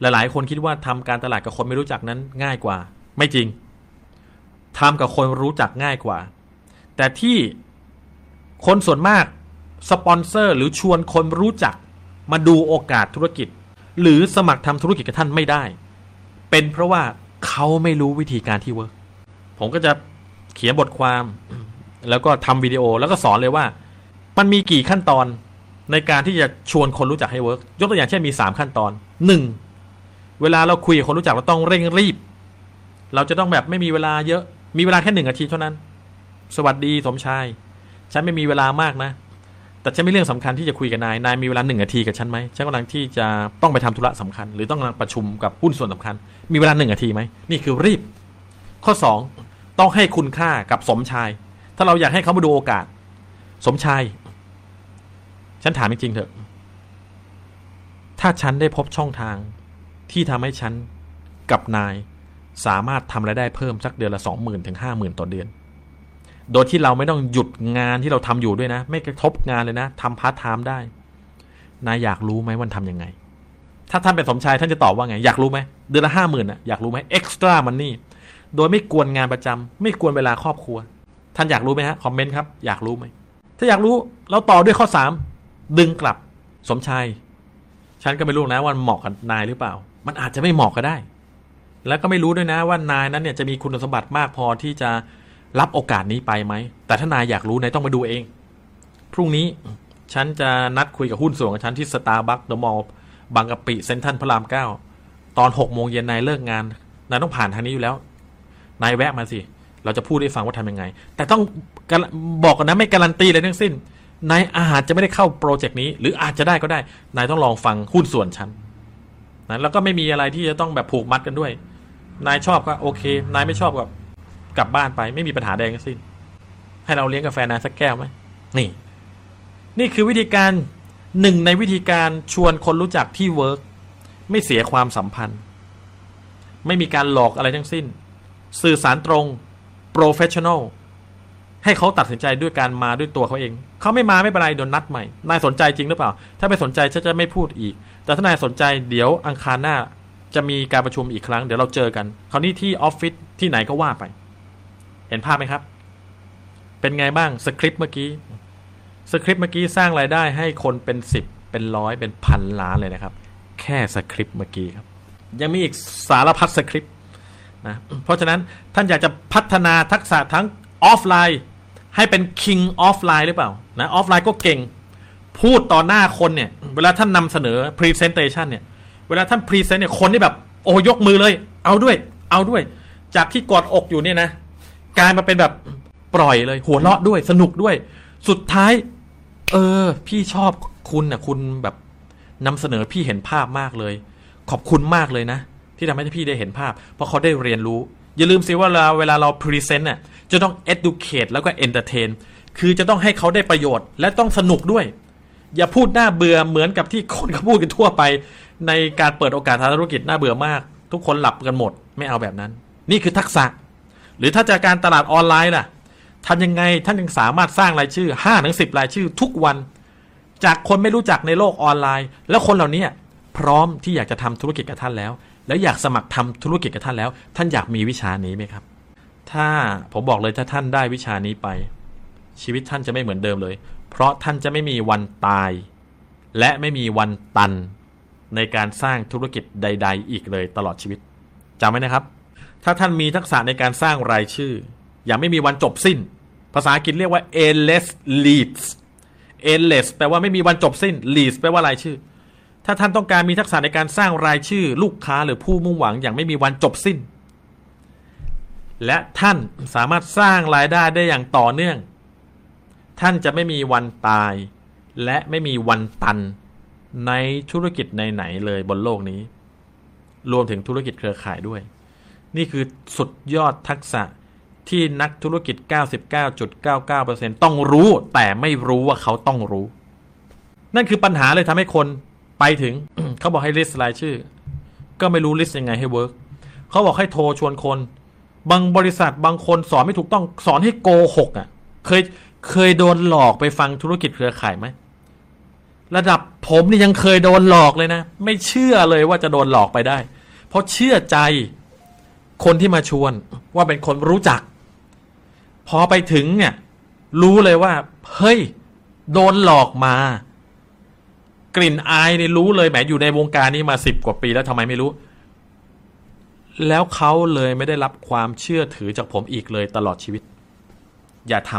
หลายๆ คนคิดว่าทำการตลาดกับคนไม่รู้จักนั้นง่ายกว่า ไม่จริงทำกับคนรู้จักง่ายกว่า แต่ที่คนส่วนมาก สปอนเซอร์หรือชวนคนรู้จักมาดูโอกาสธุรกิจ หรือสมัครทำธุรกิจกับท่านไม่ได้ เป็นเพราะว่าเขาไม่รู้วิธีการที่ work ผมก็จะเขียนบทความ แล้วก็ทำวิดีโอแล้วก็สอนเลยว่า มันมีกี่ขั้นตอนในการที่จะชวนคนรู้จักให้ work ยกตัวอย่างเช่นมีสามขั้นตอนหนึ่งเวลาเราคุยกับคนรู้จักเราต้องเร่งรีบ เราจะต้องแบบไม่มีเวลาเยอะมีเวลาแค่หนึ่งนาทีเท่านั้น สวัสดีสมชาย ฉันไม่มีเวลามากนะ แต่ฉันมีเรื่องสำคัญที่จะคุยกับนาย นายมีเวลาหนึ่งนาทีกับฉันไหมฉันกำลังที่จะต้องไปทำธุระสำคัญ หรือต้องกำลังประชุมกับหุ้นส่วนสำคัญ มีเวลาหนึ่งนาทีไหมนี่คือรีบ ข้อสองต้องให้คุณค่ากับสมชาย ถ้าเราอยากให้เขามาดูโอกาส สมชาย ฉันถามจริงๆเถอะ ถ้าฉันได้พบช่องทาง ที่ทำให้ฉันกับนาย สามารถทำรายได้เพิ่มสักเดือนละสองหมื่นถึงห้าหมื่นต่อเดือน โดยที่เราไม่ต้องหยุดงานที่เราทำอยู่ด้วยนะ ไม่กระทบงานเลยนะทำพาร์ทไทม์ได้ นายอยากรู้ไหมว่าทำยังไง ถ้าท่านเป็นสมชายท่านจะตอบว่าไง อยากรู้ไหมเดือนละห้าหมื่นอะอยากรู้ไหม extra money โดยไม่กวนงานประจำไม่กวนเวลาครอบครัว ท่านอยากรู้ไหมฮะ comment ครับอยากรู้ไหมถ้าอยากรู้เราต่อด้วยข้อสามดึงกลับสมชายฉันก็ไม่รู้นะว่าเหมาะกับนายหรือเปล่า มันอาจจะไม่เหมาะก็ได้ แล้วก็ไม่รู้ด้วยนะว่านายนั้นเนี่ยจะมีคุณสมบัติมากพอที่จะ รับโอกาสนี้ไปไหม แต่ถ้านายอยากรู้นายต้องมาดูเอง พรุ่งนี้ฉันจะนัดคุยกับหุ้นส่วนกับฉันที่สตาร์บัคเดอะมอลล์บางกะปิเซ็นทรัลพระรามเก้าตอนหกโมงเย็นนายเลิกงานนายต้องผ่านทางนี้อยู่แล้ว นายแวะมาสิ เราจะพูดให้ฟังว่าทำยังไง แต่ต้องบอกกันนะไม่การันตีเลยทั้งสิ้น นายอาจจะไม่ได้เข้าโปรเจกต์นี้ หรืออาจจะได้ก็ได้ นายต้องลองฟังหุ้นส่วนฉันนะแล้วก็ไม่มีอะไรที่จะต้องแบบผูกมัดกันด้วย นายชอบก็โอเค นายไม่ชอบก็ กลับบ้านไปไม่มีปัญหาใดทั้งสิ้น ให้เราเลี้ยงกาแฟนายสักแก้วไหมนี่ นี่คือวิธีการหนึ่งในวิธีการชวนคนรู้จักที่เวิร์กไม่เสียความสัมพันธ์ ไม่มีการหลอกอะไรทั้งสิ้น สื่อสารตรง professional ให้เขาตัดสินใจด้วยการมาด้วยตัวเขาเอง เขาไม่มาไม่เป็นไรโดนนัดใหม่ นายสนใจจริงหรือเปล่า ถ้าไม่สนใจฉันจะไม่พูดอีก แต่ถ้านายสนใจเดี๋ยวอังคารหน้าจะมีการประชุมอีกครั้ง เดี๋ยวเราเจอกัน คราวนี้ที่ออฟฟิศที่ไหนก็ว่าไป เห็นภาพไหมครับ เป็นไงบ้างสคริปต์เมื่อกี้สคริปต์เมื่อกี้สร้างรายได้ให้คนเป็นสิบเป็นร้อยเป็นพันล้านเลยนะครับ แค่สคริปต์เมื่อกี้ครับ ยังมีอีกสารพัดสคริปต์นะเพราะฉะนั้นท่านอยากจะพัฒนาทักษะทั้งออฟไลน์ ให้เป็น king ออฟไลน์หรือเปล่านะออฟไลน์ก็เก่ง พูดต่อหน้าคนเนี่ย เวลาท่านนำเสนอ presentation เนี่ย เวลาท่าน present เนี่ยคนที่แบบ โอ้ยกมือเลย เอาด้วย เอาด้วย จากที่กอดอกอยู่เนี่ยนะ กลายมาเป็นแบบปล่อยเลย หัวเราะด้วยสนุกด้วย สุดท้าย เออ พี่ชอบคุณนะคุณแบบนำเสนอพี่เห็นภาพมากเลย ขอบคุณมากเลยนะ ที่ทำให้พี่ได้เห็นภาพ เพราะเขาได้เรียนรู้ อย่าลืมสิว่าเวลาเวลาเรา present น่ะจะต้อง educate แล้วก็ entertain คือจะต้องให้เขาได้ประโยชน์ และต้องสนุกด้วย อย่าพูดน่าเบื่อเหมือนกับที่คนเขาพูดกันทั่วไป ในการเปิดโอกาสทางธุรกิจน่าเบื่อมาก ทุกคนหลับกันหมด ไม่เอาแบบนั้น นี่คือทักษะ หรือถ้าจากการตลาดออนไลน์ล่ะทำยังไงท่านยังสามารถสร้างรายชื่อ5้าถึงสิรายชื่อทุกวัน จากคนไม่รู้จักในโลกออนไลน์ แล้วคนเหล่านี้พร้อมที่อยากจะทำธุรกิจกับท่านแล้ว แล้วอยากสมัครทำธุรกิจกับท่านแล้ว ท่านอยากมีวิชานี้ไหมครับ ถ้าผมบอกเลยถ้าท่านได้วิชานี้ไป ชีวิตท่านจะไม่เหมือนเดิมเลย เพราะท่านจะไม่มีวันตาย และไม่มีวันตัน ในการสร้างธุรกิจใด ๆ อีกเลยตลอดชีวิตจำไว้นะครับ ถ้าท่านมีทักษะในการสร้างรายชื่อ อย่างไม่มีวันจบสิ้น ภาษาอังกฤษเรียกว่า endless leads endless แปลว่าไม่มีวันจบสิ้น leads แปลว่ารายชื่อ ถ้าท่านต้องการมีทักษะในการสร้างรายชื่อ ลูกค้าหรือผู้มุ่งหวังอย่างไม่มีวันจบสิ้น และท่านสามารถสร้างรายได้ได้อย่างต่อเนื่อง ท่านจะไม่มีวันตาย และไม่มีวันตัน ในธุรกิจไหนๆเลยบนโลกนี้ รวมถึงธุรกิจเครือข่ายด้วย นี่คือสุดยอดทักษะที่นักธุรกิจ 99.99%ต้องรู้แต่ไม่รู้ว่าเขาต้องรู้ นั่นคือปัญหาเลยทำให้คนไปถึง เขาบอกให้ list รายชื่อ ก็ไม่รู้ list ยังไงให้ work เขาบอกให้โทรชวนคน บางบริษัทบางคนสอนไม่ถูกต้องสอนให้โกหกอะ เคยเคยโดนหลอกไปฟังธุรกิจเครือข่ายไหมระดับผมนี่ยังเคยโดนหลอกเลยนะ ไม่เชื่อเลยว่าจะโดนหลอกไปได้ เพราะเชื่อใจ คนที่มาชวนว่าเป็นคนรู้จัก พอไปถึงเนี่ย รู้เลยว่า เฮ้ย โดนหลอกมา กลิ่นอายนี่รู้เลยแหมอยู่ในวงการนี้มาสิบกว่าปีแล้วทำไมไม่รู้ แล้วเขาเลยไม่ได้รับความเชื่อถือจากผมอีกเลยตลอดชีวิต อย่าท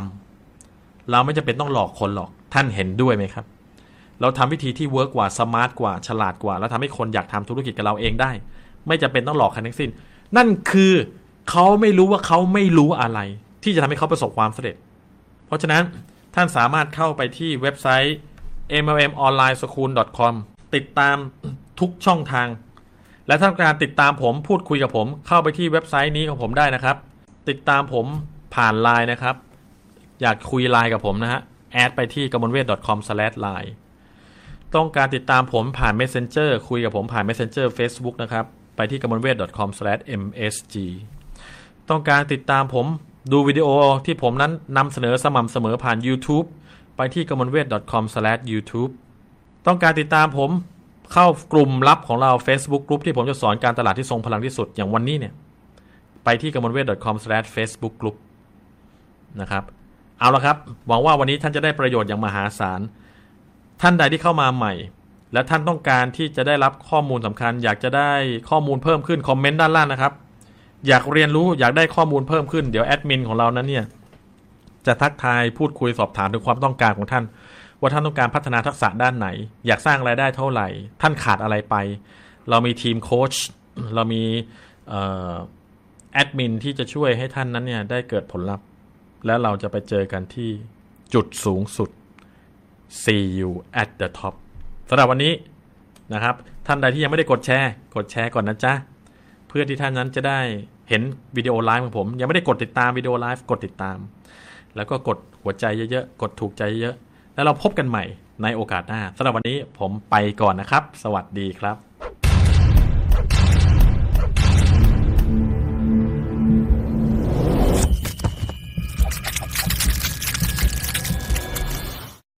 ำเราไม่จำเป็นต้องหลอกคนหรอก ท่านเห็นด้วยไหมครับ เราทำวิธีที่ work กว่า smart กว่าฉลาดกว่า แล้วทำให้คนอยากทำธุรกิจกับเราเองได้ ไม่จำเป็นต้องหลอกใครทั้งสิ้น นั่นคือเขาไม่รู้ว่าเขาไม่รู้อะไร ที่จะทำให้เขาประสบความสำเร็จ เพราะฉะนั้นท่านสามารถเข้าไปที่เว็บไซต์ mlmonlineschool.com ติดตามทุกช่องทาง และถ้าต้องการติดตามผมพูดคุยกับผม เข้าไปที่เว็บไซต์นี้ของผมได้นะครับ ติดตามผมผ่านไลน์นะครับ อยากคุยไลน์กับผมนะฮะแอดไปที่กมลเวท .com/line ต้องการติดตามผมผ่าน Messenger คุยกับผมผ่าน Messenger Facebook นะครับ ไปที่กมลเวท .com/msg ต้องการติดตามผมดูวิดีโอที่ผมนั้นนำเสนอสม่ำเสมอผ่าน YouTube ไปที่กมลเวท .com/youtube ต้องการติดตามผมเข้ากลุ่มลับของเรา Facebook กลุ่มที่ผมจะสอนการตลาดที่ทรงพลังที่สุดอย่างวันนี้เนี่ยไปที่กมลเวท .com/facebook group นะครับเอาละครับ หวังว่าวันนี้ท่านจะได้ประโยชน์อย่างมหาศาล ท่านใดที่เข้ามาใหม่ และท่านต้องการที่จะได้รับข้อมูลสำคัญ อยากจะได้ข้อมูลเพิ่มขึ้นคอมเมนต์ด้านล่างนะครับ อยากเรียนรู้อยากได้ข้อมูลเพิ่มขึ้นเดี๋ยวแอดมินของเรานั้นเนี่ยจะทักทายพูดคุยสอบถามถึงความต้องการของท่าน ว่าท่านต้องการพัฒนาทักษะด้านไหน อยากสร้างรายได้เท่าไหร่ ท่านขาดอะไรไป เรามีทีมโค้ชเรามีแอดมินที่จะช่วยให้ท่านนั้นเนี่ยได้เกิดผลลัพธ์ แล้วเราจะไปเจอกันที่จุดสูงสุด see you at the top สำหรับวันนี้นะครับ ท่านใดที่ยังไม่ได้กดแชร์ กดแชร์ก่อนนะจ๊ะเพื่อที่ท่านนั้นจะได้เห็นวิดีโอไลฟ์ของผม ยังไม่ได้กดติดตามวิดีโอไลฟ์กดติดตาม แล้วก็กดหัวใจเยอะๆกดถูกใจเยอะแล้วเราพบกันใหม่ในโอกาสหน้าสำหรับวันนี้ผมไปก่อนนะครับ สวัสดีครับ